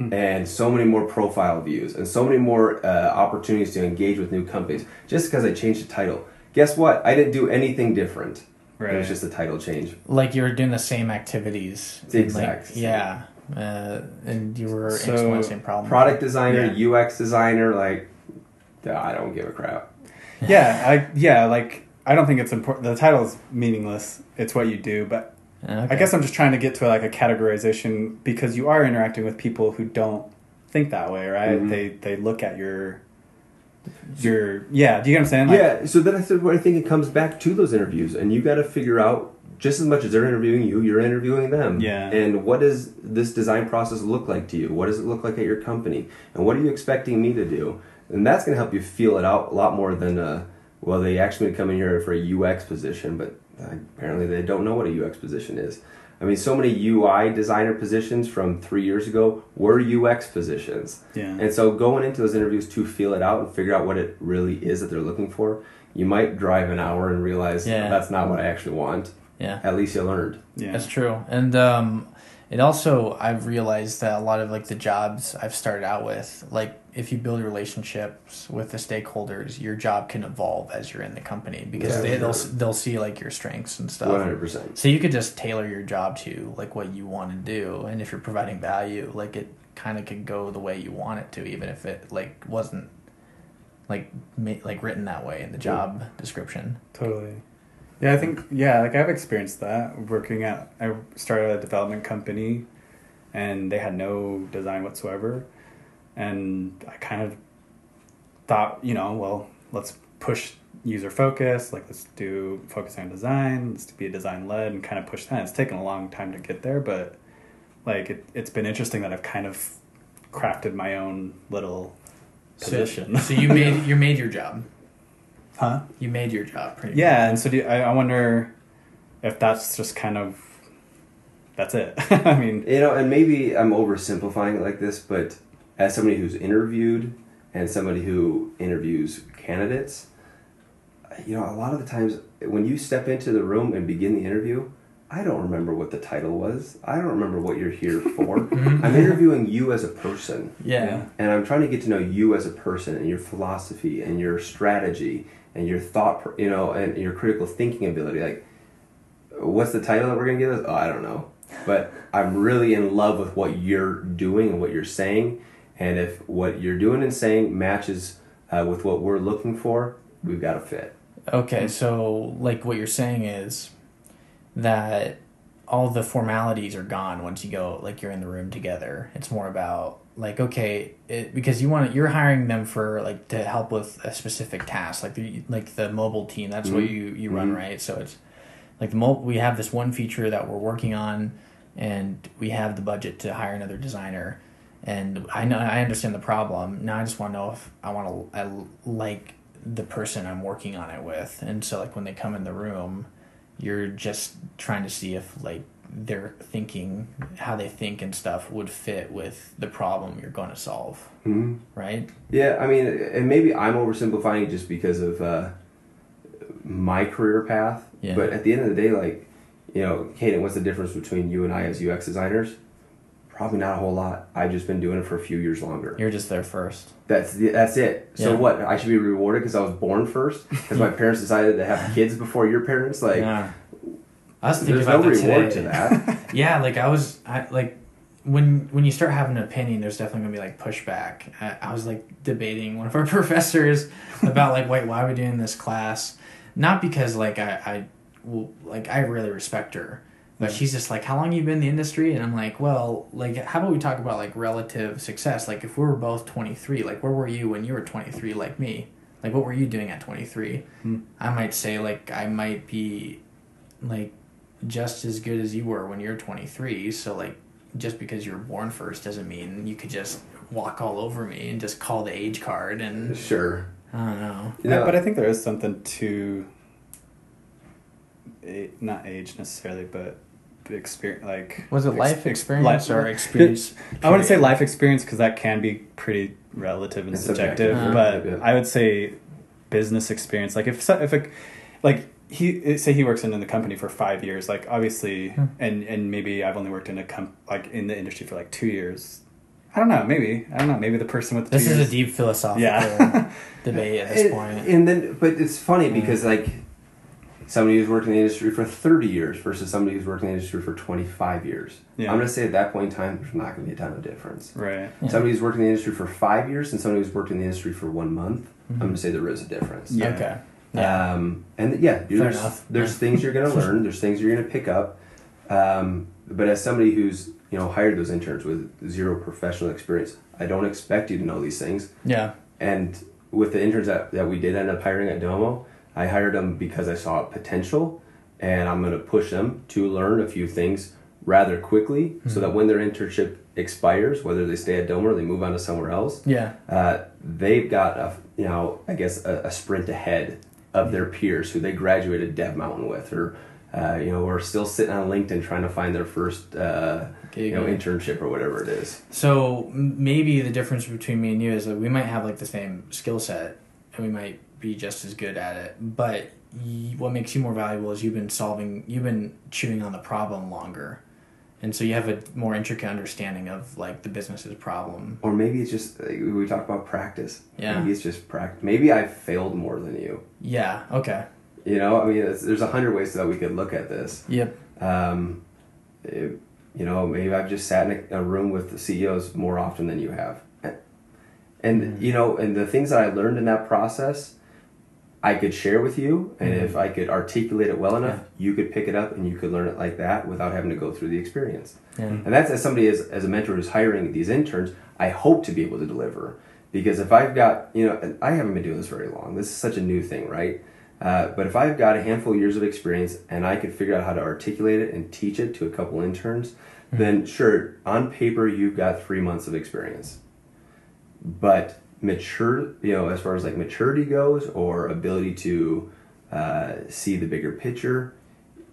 and so many more profile views and so many more uh, opportunities to engage with new companies just because I changed the title. Guess what? I didn't do anything different.
Right.
It was just a title change.
like you were doing the same activities.
The exact
Like,
same.
yeah, uh, and you were
So,
influencing problem.
Product designer,
Yeah.
UX designer, like, I don't give a crap.
yeah, I yeah, like I don't think it's important. The title is meaningless. It's what you do, but
Okay.
I guess I'm just trying to get to like a categorization because you are interacting with people who don't think that way, right?
Mhm.
They they look at your your yeah. Do you get what I'm saying? Like,
yeah, so then I said, well, I think it comes back to those interviews, and you got to figure out just as much as they're interviewing you, you're interviewing them.
Yeah.
And what does this design process look like to you? What does it look like at your company? And what are you expecting me to do? And that's going to help you feel it out a lot more than, uh, well, they actually come in here for a UX position, but apparently they don't know what a UX position is. I mean, so many UI designer positions from three years ago were UX positions.
yeah.
And so going into those interviews to feel it out and figure out what it really is that they're looking for, you might drive an hour and realize
Yeah.
that's not what I actually want.
yeah.
At least you learned.
yeah.
That's true. And um, it also, I've realized that a lot of like the jobs I've started out with, like if you build relationships with the stakeholders, your job can evolve as you're in the company because
Yeah,
they, they'll they'll see like your strengths and stuff.
One hundred percent.
So you could just tailor your job to like what you want to do, and if you're providing value, like it kind of could go the way you want it to, even if it like wasn't like ma- like written that way in the job description.
Totally. Yeah, I think yeah, like I've experienced that working at I started a development company and they had no design whatsoever and I kind of thought, you know, well, let's push user focus, like let's do focus on design, let's be a design led and kind of push that. It's taken a long time to get there, but like it, it's been interesting that I've kind of crafted my own little position.
So, so you made (laughs) you made your job.
Huh?
You made your job pretty.
Yeah, and so do I, I wonder if that's just kind of that's it. (laughs) I mean,
You know, and maybe I'm oversimplifying it like this, but as somebody who's interviewed and somebody who interviews candidates, you know, a lot of the times when you step into the room and begin the interview, I don't remember what the title was. I don't remember what you're here for. (laughs)
Mhm.
I'm interviewing you as a person.
Yeah.
and I'm trying to get to know you as a person and your philosophy and your strategy and your thought, you know, and your critical thinking ability. Like, what's the title that we're gonna give us? Oh, I don't know, but I'm really in love with what you're doing and what you're saying. And if what you're doing and saying matches uh, with what we're looking for, we've got a fit.
Okay, so like what you're saying is that all the formalities are gone once you go like you're in the room together. It's more about like okay, it, because you want you're hiring them for like to help with a specific task, like the like the mobile team. That's what
Mhm.
you you run
Mhm.
right. So it's like the mo- we have this one feature that we're working on, and we have the budget to hire another designer. and I know I understand the problem. Now I just want to know if I want to I like the person I'm working on it with, and so like when they come in the room, you're just trying to see if like their thinking, how they think and stuff would fit with the problem you're going to solve,
hmm
right?
Yeah, I mean, and maybe I'm oversimplifying it just because of uh, my career path.
Yeah.
But at the end of the day, like, you know, Caden, what's the difference between you and I as UX designers? Probably not a whole lot. I've just been doing it for a few years longer.
You're just there first.
That's the, that's it. So
Yeah.
what? I should be rewarded because I was born first because my (laughs) parents decided to have kids before your parents. Like,
yeah. I was thinking
there's
about
no
that
reward
today.
to that. (laughs)
Yeah, like I was, I like when when you start having an opinion, there's definitely gonna be like pushback. I, I was like debating one of our (laughs) professors about like, wait, why are we doing this class? Not because like I, I well, like I really respect her, but
Yeah.
she's just like, how long you been in the industry? And I'm like, well, like how about we talk about like relative success? Like if we were both 23, like where were you when you were 23, like me? Like what were you doing at 23?
Hmm.
I might say like I might be like just as good as you were when you're 23 so like just because you were born first doesn't mean you could just walk all over me and just call the age card and
sure.
i don't know
Yeah,
know,
but I think there is something to, a, not age necessarily, but experience. Like
was it life
ex-
experience
life-
or (laughs) experience
I wouldn't say life experience because that can be pretty relative and
It's
subjective.
subjective, uh-huh.
But
yeah.
I would say business experience. Like if if a, like he say he works in, in the company for five years. Like obviously,
Hmm.
and and maybe I've only worked in a com- like in the industry for like two years. I don't know. Maybe I don't know. Maybe the person with the
this
two
is
years,
a deep philosophical
yeah. (laughs)
debate at this
and,
point
and then, but it's funny
Mm.
because like somebody who's worked in the industry for 30 years versus somebody who's worked in the industry for 25 years.
Yeah.
I'm going to say at that point in time, there's not going to be a ton of difference.
right.
Yeah.
Somebody who's worked in the industry for five years and somebody who's worked in the industry for one month, I'm
Mhm.
going to say there is a difference.
Yeah.
okay yeah
Um, and yeah, there's,
enough.
there's things you're going (laughs) to learn. There's things you're going to pick up. Um, but as somebody who's you know hired those interns with zero professional experience, I don't expect you to know these things.
yeah
And with the interns that, that we did end up hiring at Domo, I hired them because I saw potential, and I'm going to push them to learn a few things rather quickly, so
Mm-hmm.
that when their internship expires, whether they stay at Domo or they move on to somewhere else,
yeah
uh, they've got a you know I guess a, a sprint ahead of their peers who they graduated Dev Mountain with, or uh, you know, are still sitting on LinkedIn trying to find their first uh, you know internship or whatever it is.
So maybe the difference between me and you is that we might have like the same skill set and we might be just as good at it. But y- what makes you more valuable is you've been solving, you've been chewing on the problem longer, and so you have a more intricate understanding of like the business's problem.
Or maybe it's just like, we talk about practice.
Yeah.
Maybe it's just practice. Maybe I failed more than you.
Yeah. Okay.
You know, I mean, it's, there's a hundred ways that we could look at this.
Yep.
Um, it- you know, maybe I've just sat in a, a room with the CEOs more often than you have. And,
Mhm.
you know, and the things that I learned in that process, I could share with you. And
Mhm.
if I could articulate it well enough,
Yeah.
you could pick it up and you could learn it like that without having to go through the experience.
Yeah.
And that's as somebody as, as a mentor who's hiring these interns, I hope to be able to deliver. Because if I've got, you know, I haven't been doing this very long. This is such a new thing, right? Uh, but if I've got a handful of years of experience and I could figure out how to articulate it and teach it to a couple interns, then sure, on paper you've got three months of experience. But mature, you know, as far as like maturity goes or ability to uh, see the bigger picture,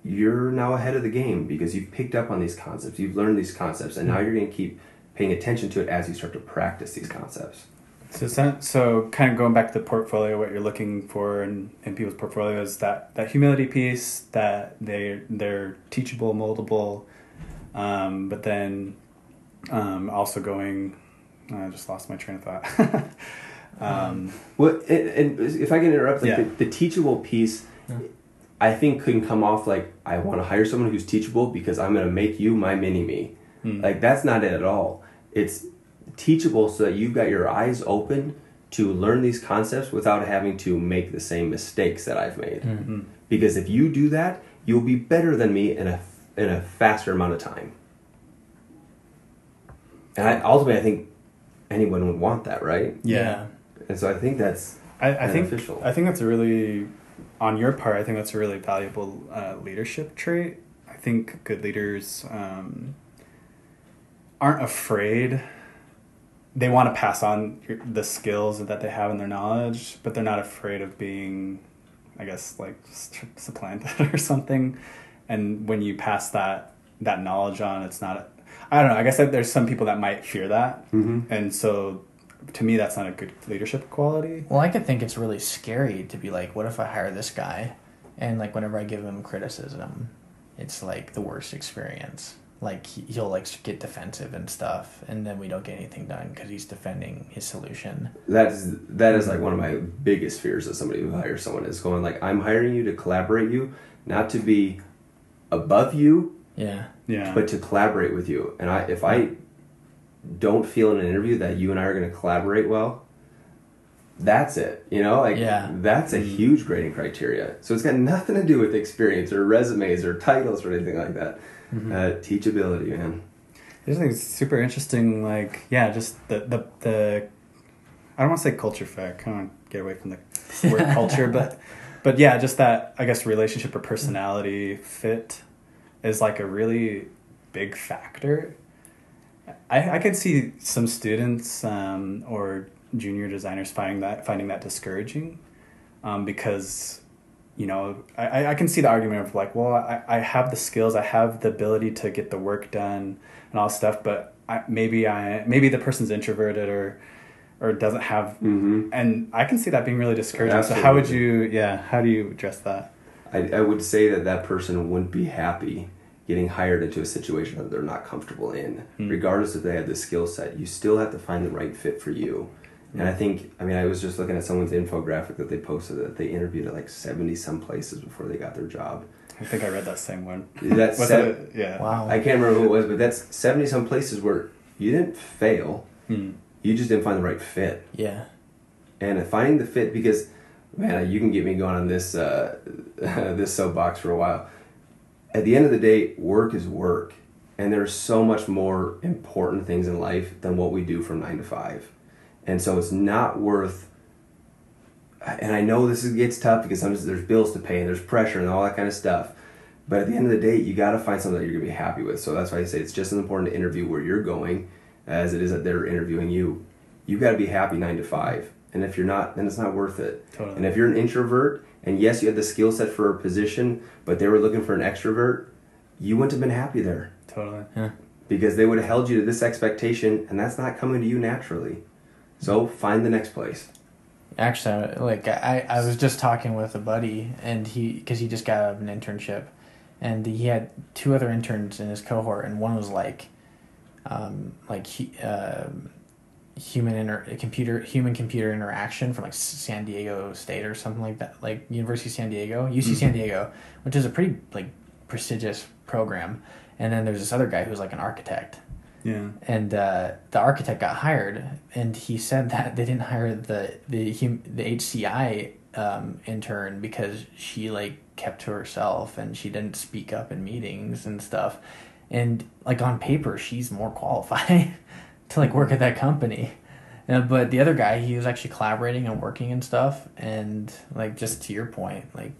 you're now ahead of the game because you've picked up on these concepts, you've learned these concepts, and now you're going to keep paying attention to it as you start to practice these concepts.
So, so, kind of going back to the portfolio, what you're looking for in, in people's portfolios, that, that humility piece, that they they're teachable, moldable, um, but then um, also going. I just lost my train of thought. (laughs) um,
Well, and, and if I can interrupt, like
Yeah.
the, the teachable piece,
Yeah.
I think can come off like I want to hire someone who's teachable because I'm going to make you my mini me.
Hmm.
Like that's not it at all. It's teachable so that you've got your eyes open to learn these concepts without having to make the same mistakes that I've made.
Mhm.
Because if you do that, you'll be better than me in a in a faster amount of time. And I, ultimately, I think anyone would want that, right?
Yeah.
And so I think that's
I, I think
beneficial.
I think that's a really, on your part, I think that's a really valuable uh, leadership trait. I think good leaders um, aren't afraid they want to pass on the skills that they have and their knowledge, but they're not afraid of being, I guess, like supplanted (laughs) or something. And when you pass that that knowledge on, it's not. I don't know. I guess that there's some people that might fear that,
Mm-hmm.
and so to me, that's not a good leadership quality.
Well, I could think it's really scary to be like, what if I hire this guy, and like whenever I give him criticism, it's like the worst experience. Like he, he'll like get defensive and stuff, and then we don't get anything done because he's defending his solution.
That is that is like one of my biggest fears of somebody who hires someone is going like I'm hiring you to collaborate you, not to be above you,
Yeah.
Yeah,
but to collaborate with you. And I if I don't feel in an interview that you and I are going to collaborate well, that's it. You know, like
Yeah.
that's a huge grading criteria. So it's got nothing to do with experience or resumes or titles or anything like that. Uh, teachability, man.
I just think it's super interesting. Like, yeah, just the the the. I don't want to say culture fit. I kind of get away from the word (laughs) culture, but but yeah, just that I guess relationship or personality fit is like a really big factor. I I could see some students um, or junior designers finding that finding that discouraging, um, because you know, I, I- can see the argument of like, well, I, I have the skills, I have the ability to get the work done and all stuff, but I, maybe I maybe the person's introverted or or doesn't have,
Mm-hmm.
and I can see that being really discouraging. So how would you, yeah, how do you address that?
I, I would say that that person wouldn't be happy getting hired into a situation that they're not comfortable in, regardless if they have the skill set. You still have to find the right fit for you. And I think, I mean, I was just looking at someone's infographic that they posted that they interviewed at like 70 some places before they got their job.
I think I read that same one.
That's (laughs)
Was
sev-
Yeah.
Wow.
I can't remember who it was, but that's 70 some places where you didn't fail,
Hmm.
you just didn't find the right fit.
Yeah.
and finding the fit because man you can get me going on this uh, (laughs) this soapbox for a while at the end of the day work is work. And there's so much more important things in life than what we do from nine to five. And so it's not worth and i know this gets tough because sometimes there's bills to pay and there's pressure and all that kind of stuff. But at the end of the day you got to find something that you're going to be happy with. So that's why i say it's just as important to interview where you're going as it is that they're interviewing you. You got to be happy nine to five. And if you're not then it's not worth it.
Totally.
and if you're an introvert and yes you had the skill set for a position but they were looking for an extrovert you wouldn't have been happy there
Totally. Yeah.
Because they would have held you to this expectation and that's not coming to you naturally so find the next place
Actually, like I, I was just talking with a buddy, and he because he just got out of an internship, and he had two other interns in his cohort, and one was like, um, like he, um human inter computer human computer interaction from like San Diego State or something like that, like University of San Diego, UC San Diego, which is a pretty like prestigious program. And then there's this other guy who's like an architect,
Yeah.
and uh, the architect got hired, and he said (laughs) that they didn't hire the the hum, the HCI um, intern because she like kept to herself and she didn't speak up in meetings and stuff, and like on paper she's more qualified (laughs) to like work at that company. But the other guy, he was actually collaborating and working and stuff, and like just to your point, like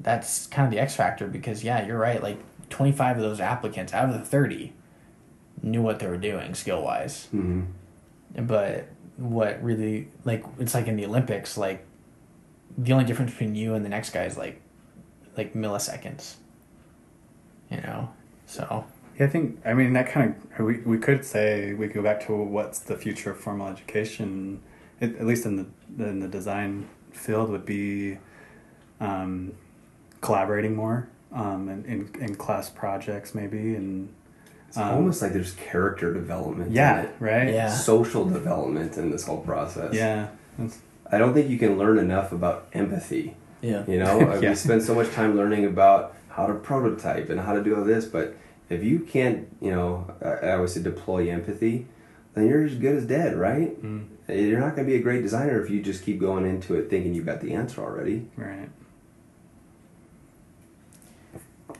that's kind of the X factor because yeah, you're right. Like 25 of those applicants out of the 30 knew what they were doing skill wise.
mm-hmm.
But what really like it's like in the Olympics, like the only difference between you and the next guy is like like milliseconds. You know, so
Yeah, I think I mean that kind of we we could say we go back to what's the future of formal education, at, at least in the in the design field, would be um, collaborating more um, in, in in class projects maybe and
it's
Um,
almost like there's character development in
yeah
it.
right
Yeah.
social development in this whole process
yeah that's,
i don't think you can learn enough about empathy
yeah,
You know, (laughs)
Yeah.
we spend so much time learning about how to prototype and how to do all this, but if you can't, you know, I, I always say deploy empathy, then you're as good as dead, right?
mm,
You're not going to be a great designer if you just keep going into it thinking you've got the answer already.
right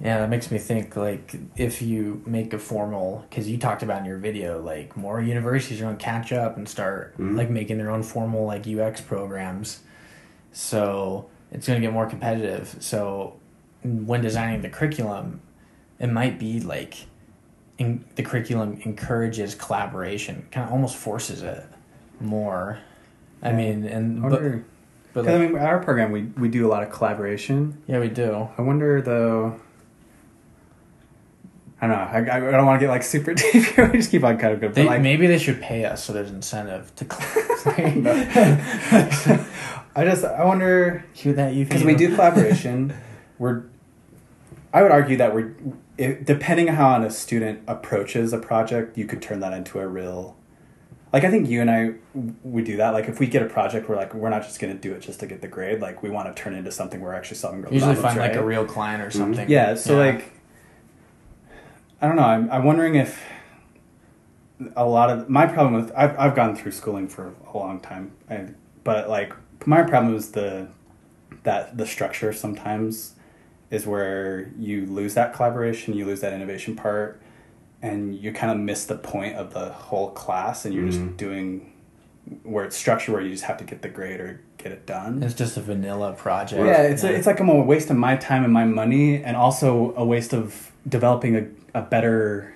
Yeah, that makes me think like if you make a formal because you talked about in your video like more universities are going to catch up and start
Mhm.
like making their own formal like UX programs, so it's going to get more competitive. So when designing the curriculum, it might be like in, the curriculum encourages collaboration, kind of almost forces it more. I mean, and
I
but,
wonder,
but
'cause, I mean, our program we we do a lot of collaboration.
yeah, we do.
I wonder though. I don't know. I, I don't want to get like super (laughs) deep here. We just keep on kind of good.
They,
like,
maybe they should pay us so there's incentive to collaborate. (laughs) (laughs)
I just I wonder
Hear that, you?
because we do collaboration. we're I would argue that we're it, depending on how a student approaches a project, you could turn that into a real. Like I think you and I we do that. Like if we get a project, we're like we're not just going to do it just to get the grade. Like we want to turn it into something we're actually solving real
Usually
problems,
find like a real client or mm-hmm. something.
Yeah, so like I don't know, I'm I'm wondering if a lot of my problem with I've I've gone through schooling for a long time. I, but like my problem is the that the structure sometimes is where you lose that collaboration, you lose that innovation part and you kind of miss the point of the whole class and you're
Mhm.
just doing where it's structured where you just have to get the grade or get it done.
it's just a vanilla project.
Yeah, it's it's like I'm a waste of my time and my money, and also a waste of developing a, a better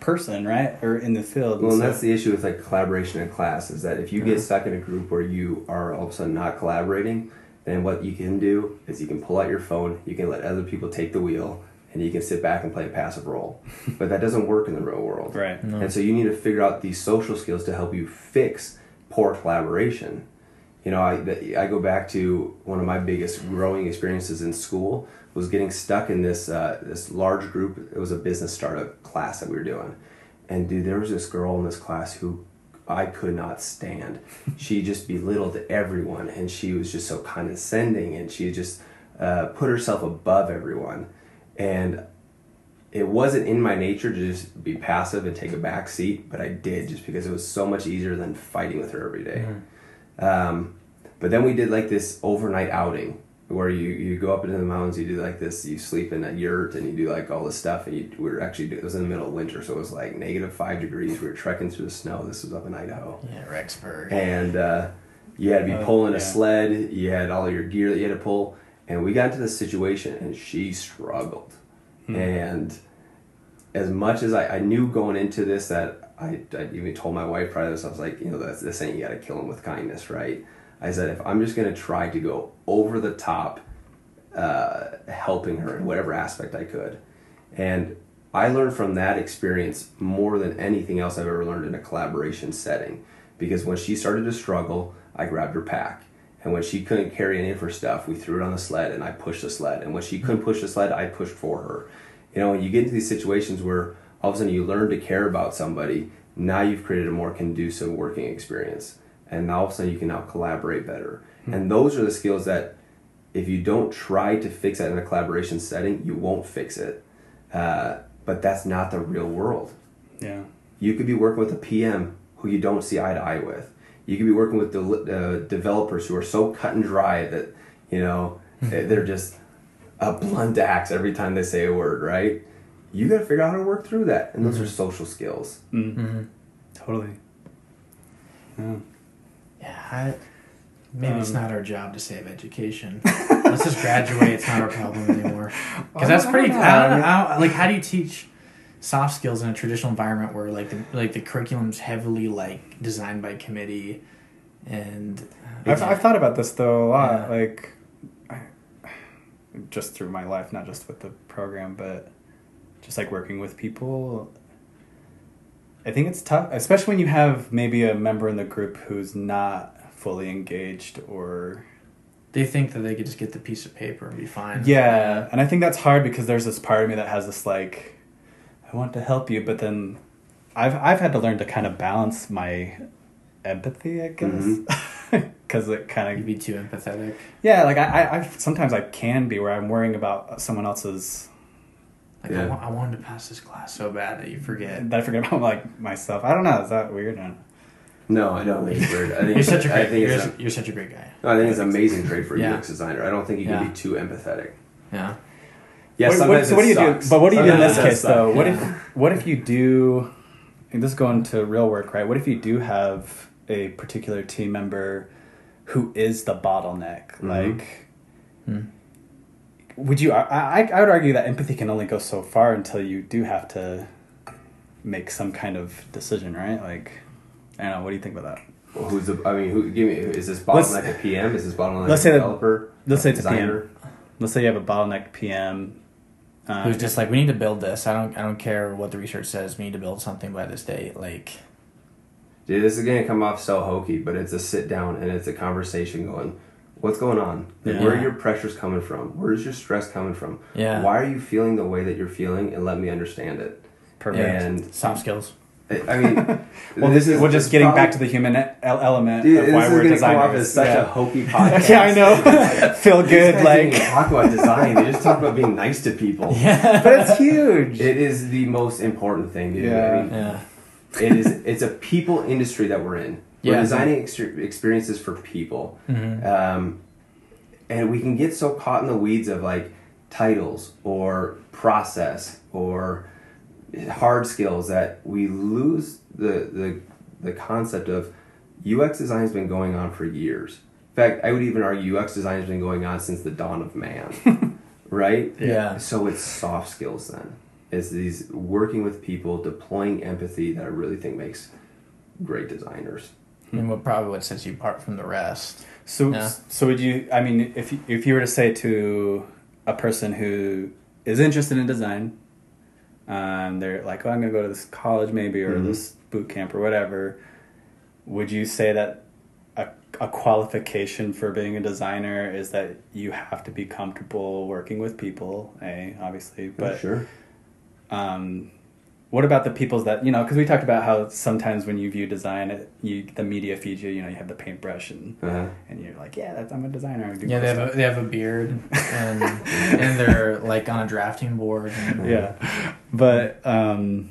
person, right? Or in the field.
Well, and
So-
that's the issue with like collaboration in class is that if you get stuck in a group where you are all of a sudden not collaborating, then what you can do is you can pull out your phone, you can let other people take the wheel, and you can sit back and play a passive role. (laughs) but that doesn't work in the real world.
right.
No.
And so you need to figure out these social skills to help you fix poor collaboration. You know, I, I go back to one of my biggest growing experiences in school was getting stuck in this uh, this large group. It was a business startup class that we were doing, and dude, there was this girl in this class who I could not stand. She just belittled everyone, and she was just so condescending, and she just uh, put herself above everyone, and it wasn't in my nature to just be passive and take a back seat, but I did just because it was so much easier than fighting with her every day. Um, but then we did like this overnight outing where you, you go up into the mountains, you do like this, you sleep in a yurt and you do like all this stuff. And you, we were actually, do- it was in the middle of winter, so it was like negative five degrees. We were trekking through the snow. This was up in Idaho
yeah, Rexburg.
and uh, you had to be
Oh,
pulling
yeah.
a sled. You had all your gear that you had to pull, and we got into this situation, and she struggled.
Hmm.
And as much as I, I knew going into this that I, I even told my wife prior to this, I was like, you know, that's this ain't you got to kill him with kindness, right? I said if I'm just gonna try to go over the top, uh, helping her in whatever aspect I could, and I learned from that experience more than anything else I've ever learned in a collaboration setting. Because when she started to struggle, I grabbed her pack. And when she couldn't carry any of her stuff, we threw it on the sled and I pushed the sled. And when she couldn't push the sled, I pushed for her. You know, when you get into these situations where all of a sudden you learn to care about somebody, now you've created a more conducive working experience. And now all of a sudden you can now collaborate better. And those are the skills that if you don't try to fix that in a collaboration setting, you won't fix it. Uh, but that's not the real world.
Yeah.
You could be working with a PM who you don't see eye to eye with. You could be working with the uh, developers who are so cut and dry that you know they're just a blunt axe every time they say a word. Right? You got to figure out how to work through that, and those are social skills.
Mm-hmm.
Totally. Yeah.
Yeah, I, maybe it's
Um,
not our job to save education. (laughs) Let's just graduate. It's not our problem anymore. (laughs) Because that's pretty.
don't know.
I don't know. I don't- like, how do you teach soft skills in a traditional environment where like the like the curriculum's heavily like designed by committee, and
I've, I've thought about this though a lot,
Yeah.
like I, just through my life, not just with the program, but just like working with people. I think it's tough, especially when you have maybe a member in the group who's not fully engaged or
they think that they could just get the piece of paper and be fine.
yeah, and I think that's hard because there's this part of me that has this like, I want to help you, but then I've I've had to learn to kind of balance my empathy, I guess, mm-hmm. (laughs) because it kind
You'd
of
be too empathetic.
yeah, like I, I, I sometimes I can be where I'm worrying about someone else's
Like
Yeah.
I, wa- I wanted to pass this class so bad that you forget.
that I forget about like myself. I don't know. Is that weird? I.
No, I don't think it's weird. I think
You're such a
I
great.
think
You're,
it's
s- you're such a great guy.
I think it's an amazing trait for a
Yeah.
UX designer. I don't think you can
Yeah.
be too empathetic.
Yeah.
Yeah,
What- what-
sometimes
so what do you
sucks.
do? But what do you do in this case
sucks.
though? What if what if you do? and this is going to real work, right? What if you do have a particular team member who is the bottleneck?
Mm-hmm.
Like,
Hmm.
Would you? I, I I would argue that empathy can only go so far until you do have to make some kind of decision, right? Like, I don't know. What do you think about that?
Well, who's the? I mean, who? Give me. Is this
Let's-
bottleneck a PM? Is this bottleneck
let's
a
say that-
developer?
let's say it's a
designer?
PM. Let's say you have a bottleneck PM. Uh,
Who's just like, we need to build this. I don't, I don't care what the research says. We need to build something by this date. Like,
Dude, this is gonna come off so hokey, but it's a sit down and it's a conversation going. What's going on? Like,
Yeah.
Where are your pressures coming from? Where's your stress coming from?
Yeah.
Why are you feeling the way that you're feeling? And let me understand it.
perfect.
And
soft skills.
I I mean, (laughs)
Well, this is, we're just getting back to the human e- element
Dude,
of
this
why we're
gonna come
designers.
as such
yeah.
a hokey podcast. (laughs)
yeah, I know. (laughs) Feel good, like,
didn't talk about design. They just talk about being nice to people.
Yeah.
but it's huge.
It is the most important thing, dude.
Yeah.
I mean,
Yeah.
it is. It's a people industry that we're in. We're designing ex- experiences for people,
Mhm.
um, and we can get so caught in the weeds of like titles or process or hard skills that we lose the the the concept of UX design has been going on for years. In fact, I would even argue UX design has been going on since the dawn of man, (laughs) right?
Yeah.
So it's soft skills then. It's these working with people, deploying empathy that I really think makes great designers.
And what probably what sets you apart from the rest.
So,
Yeah.
so would you? I mean, if you, if you were to say to a person who is interested in design, um, they're like, "Oh, I'm going to go to this college, maybe, or
Mhm.
this boot camp, or whatever." Would you say that a, a qualification for being a designer is that you have to be comfortable working with people? A obviously, but
sure.
um, what about the people's that you know? Because we talked about how sometimes when you view design, it, you the media feeds you. You know, you have the paintbrush and
Uh-huh.
and you're like, yeah, that's I'm a designer. I do
Yeah, they have a, they have a beard (laughs) and and they're like on a drafting board. And,
yeah, but um,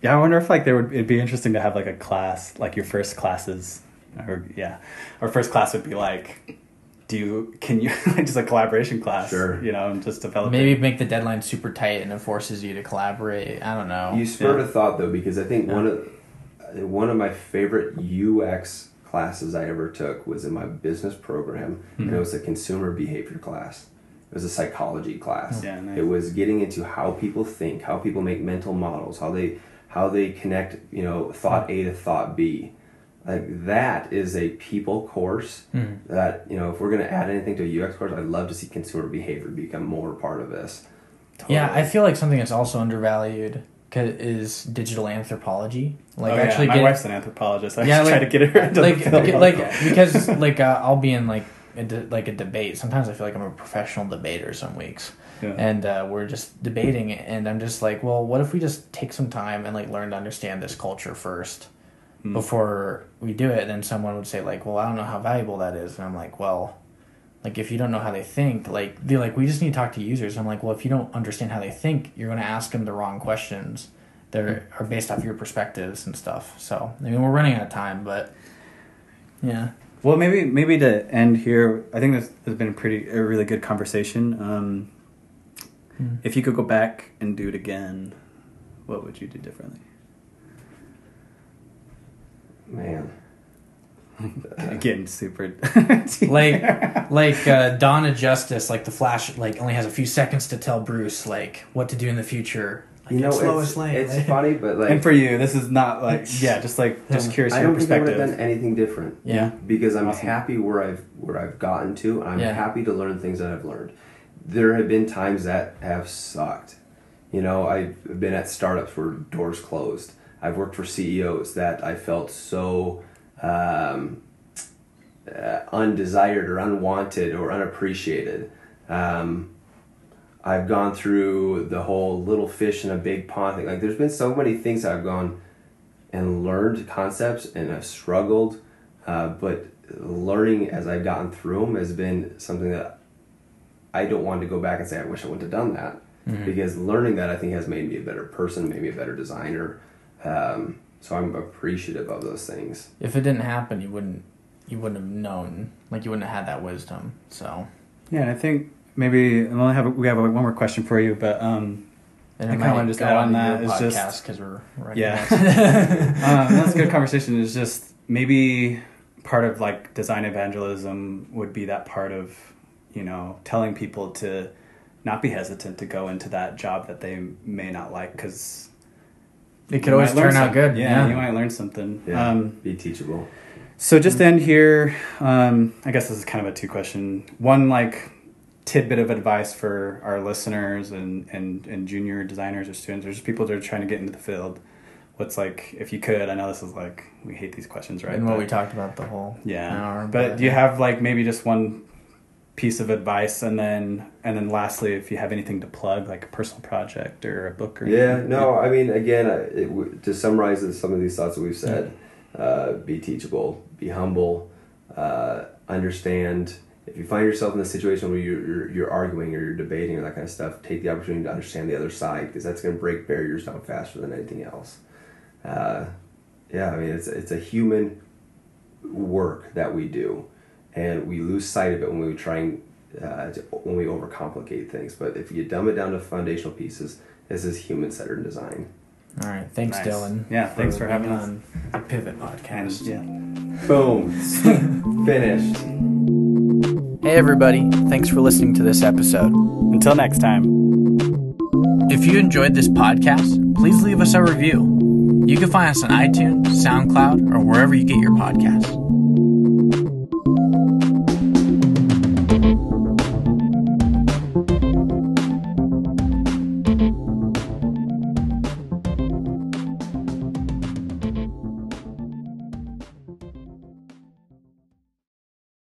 yeah, I wonder if like there would it'd be interesting to have like a class like your first classes, or yeah, our first class would be like, do you can you (laughs) just a collaboration class?
Sure.
you know, and just develop
Maybe make the deadline super tight and it forces you to collaborate. I don't know.
You spurred
Yeah.
a thought though, because I think
Yeah.
one of one of my favorite UX classes I ever took was in my business program, and
Mhm.
it was a consumer behavior class. It was a psychology class.
Yeah, nice.
It was getting into how people think, how people make mental models, how they how they connect, you know, thought A to thought B. Like that is a people course
Mhm.
that, you know, if we're gonna add anything to a UX course, I'd love to see consumer behavior become more part of this.
Yeah, I feel like something that's also undervalued is digital anthropology. Like
oh, yeah.
actually
my
get
wife's an anthropologist. I
Yeah,
yeah, try to get her into
like
the field.
beca- like because like uh, I'll be in like a de- like a debate. Sometimes I feel like I'm a professional debater some weeks,
Yeah.
and uh, we're just debating it, and I'm just like, well, what if we just take some time and like learn to understand this culture first
Hmm.
before we do it? Then someone would say like, well, I don't know how valuable that is, and I'm like, well. Like if you don't know how they think, like they're like we just need to talk to users. I'm like, well, if you don't understand how they think, you're going to ask them the wrong questions that are, are based off your perspectives and stuff. So I mean, we're running out of time, but yeah,
Well, maybe maybe to end here, I think this has been a pretty a really good conversation. Um,
Hmm.
If you could go back and do it again, what would you do differently?
Man. (laughs)
Again, super. (laughs)
like (laughs) like uh, Dawn of Justice, like the Flash, like only has a few seconds to tell Bruce like what to do in the future. Like,
You know,
it's
it's,
Lane.
it's
like-
funny, but like
and for you, this is not like yeah, just like just curious
I don't think I would
perspective.
have done anything different.
yeah,
because I'm
Awesome.
happy where I've where I've gotten to, and I'm
Yeah.
happy to learn things that I've learned. There have been times that have sucked. You know, I've been at startups where doors closed. I've worked for CEOs that I felt so um, uh, undesired or unwanted or unappreciated. Um, I've gone through the whole little fish in a big pond thing. Like, there's been so many things I've gone and learned concepts and have struggled, uh, but learning as I've gotten through them has been something that I don't want to go back and say I wish I wouldn't have done that
Mhm.
because learning that I think has made me a better person, made me a better designer. Um, so I'm appreciative of those things.
if it didn't happen, you wouldn't you wouldn't have known. Like you wouldn't have had that wisdom. So
yeah, and I think maybe and I have we have one more question for you, but um,
and
I
it
kinda wanna just
go
add on
onto
that, just-
podcast because we're running
Yeah. (laughs) (laughs) um, that's a good conversation. Is just maybe part of like design evangelism would be that part of you know telling people to not be hesitant to go into that job that they may not like because
It could
you
always
learn
turn out good.
Yeah,
Yeah.
you might learn something.
Yeah,
Um,
be teachable.
So just to end here, um, I guess this is kind of a two question. One like tidbit of advice for our listeners and, and, and junior designers or students or just people that are trying to get into the field. What's like if you could, I know this is like we hate these questions, right?
And what
But-
we talked about the whole
yeah.
hour.
but do you have like maybe just one piece of advice and then and then lastly if you have anything to plug like a personal project or a book or
Yeah,
anything?
no, I mean, again, it, to summarize some of these thoughts that we've said, uh, be teachable, be humble, uh, understand. If you find yourself in a situation where you're, you're, you're arguing or you're debating or that kind of stuff, take the opportunity to understand the other side because that's going to break barriers down faster than anything else. Uh, yeah, I mean, it's, it's a human work that we do, and we lose sight of it when we try and uh, to- when we overcomplicate things. But if you dumb it down to foundational pieces, this is human-centered design.
All right. Thanks,
Nice.
Dillon.
Yeah, thanks for having
being
us.
on the Pivot
and
podcast.
yeah
Boom. (laughs) Finished.
Hey, everybody. Thanks for listening to this episode.
until next time
If you enjoyed this podcast, please leave us a review. You can find us on iTunes, SoundCloud, or wherever you get your podcasts.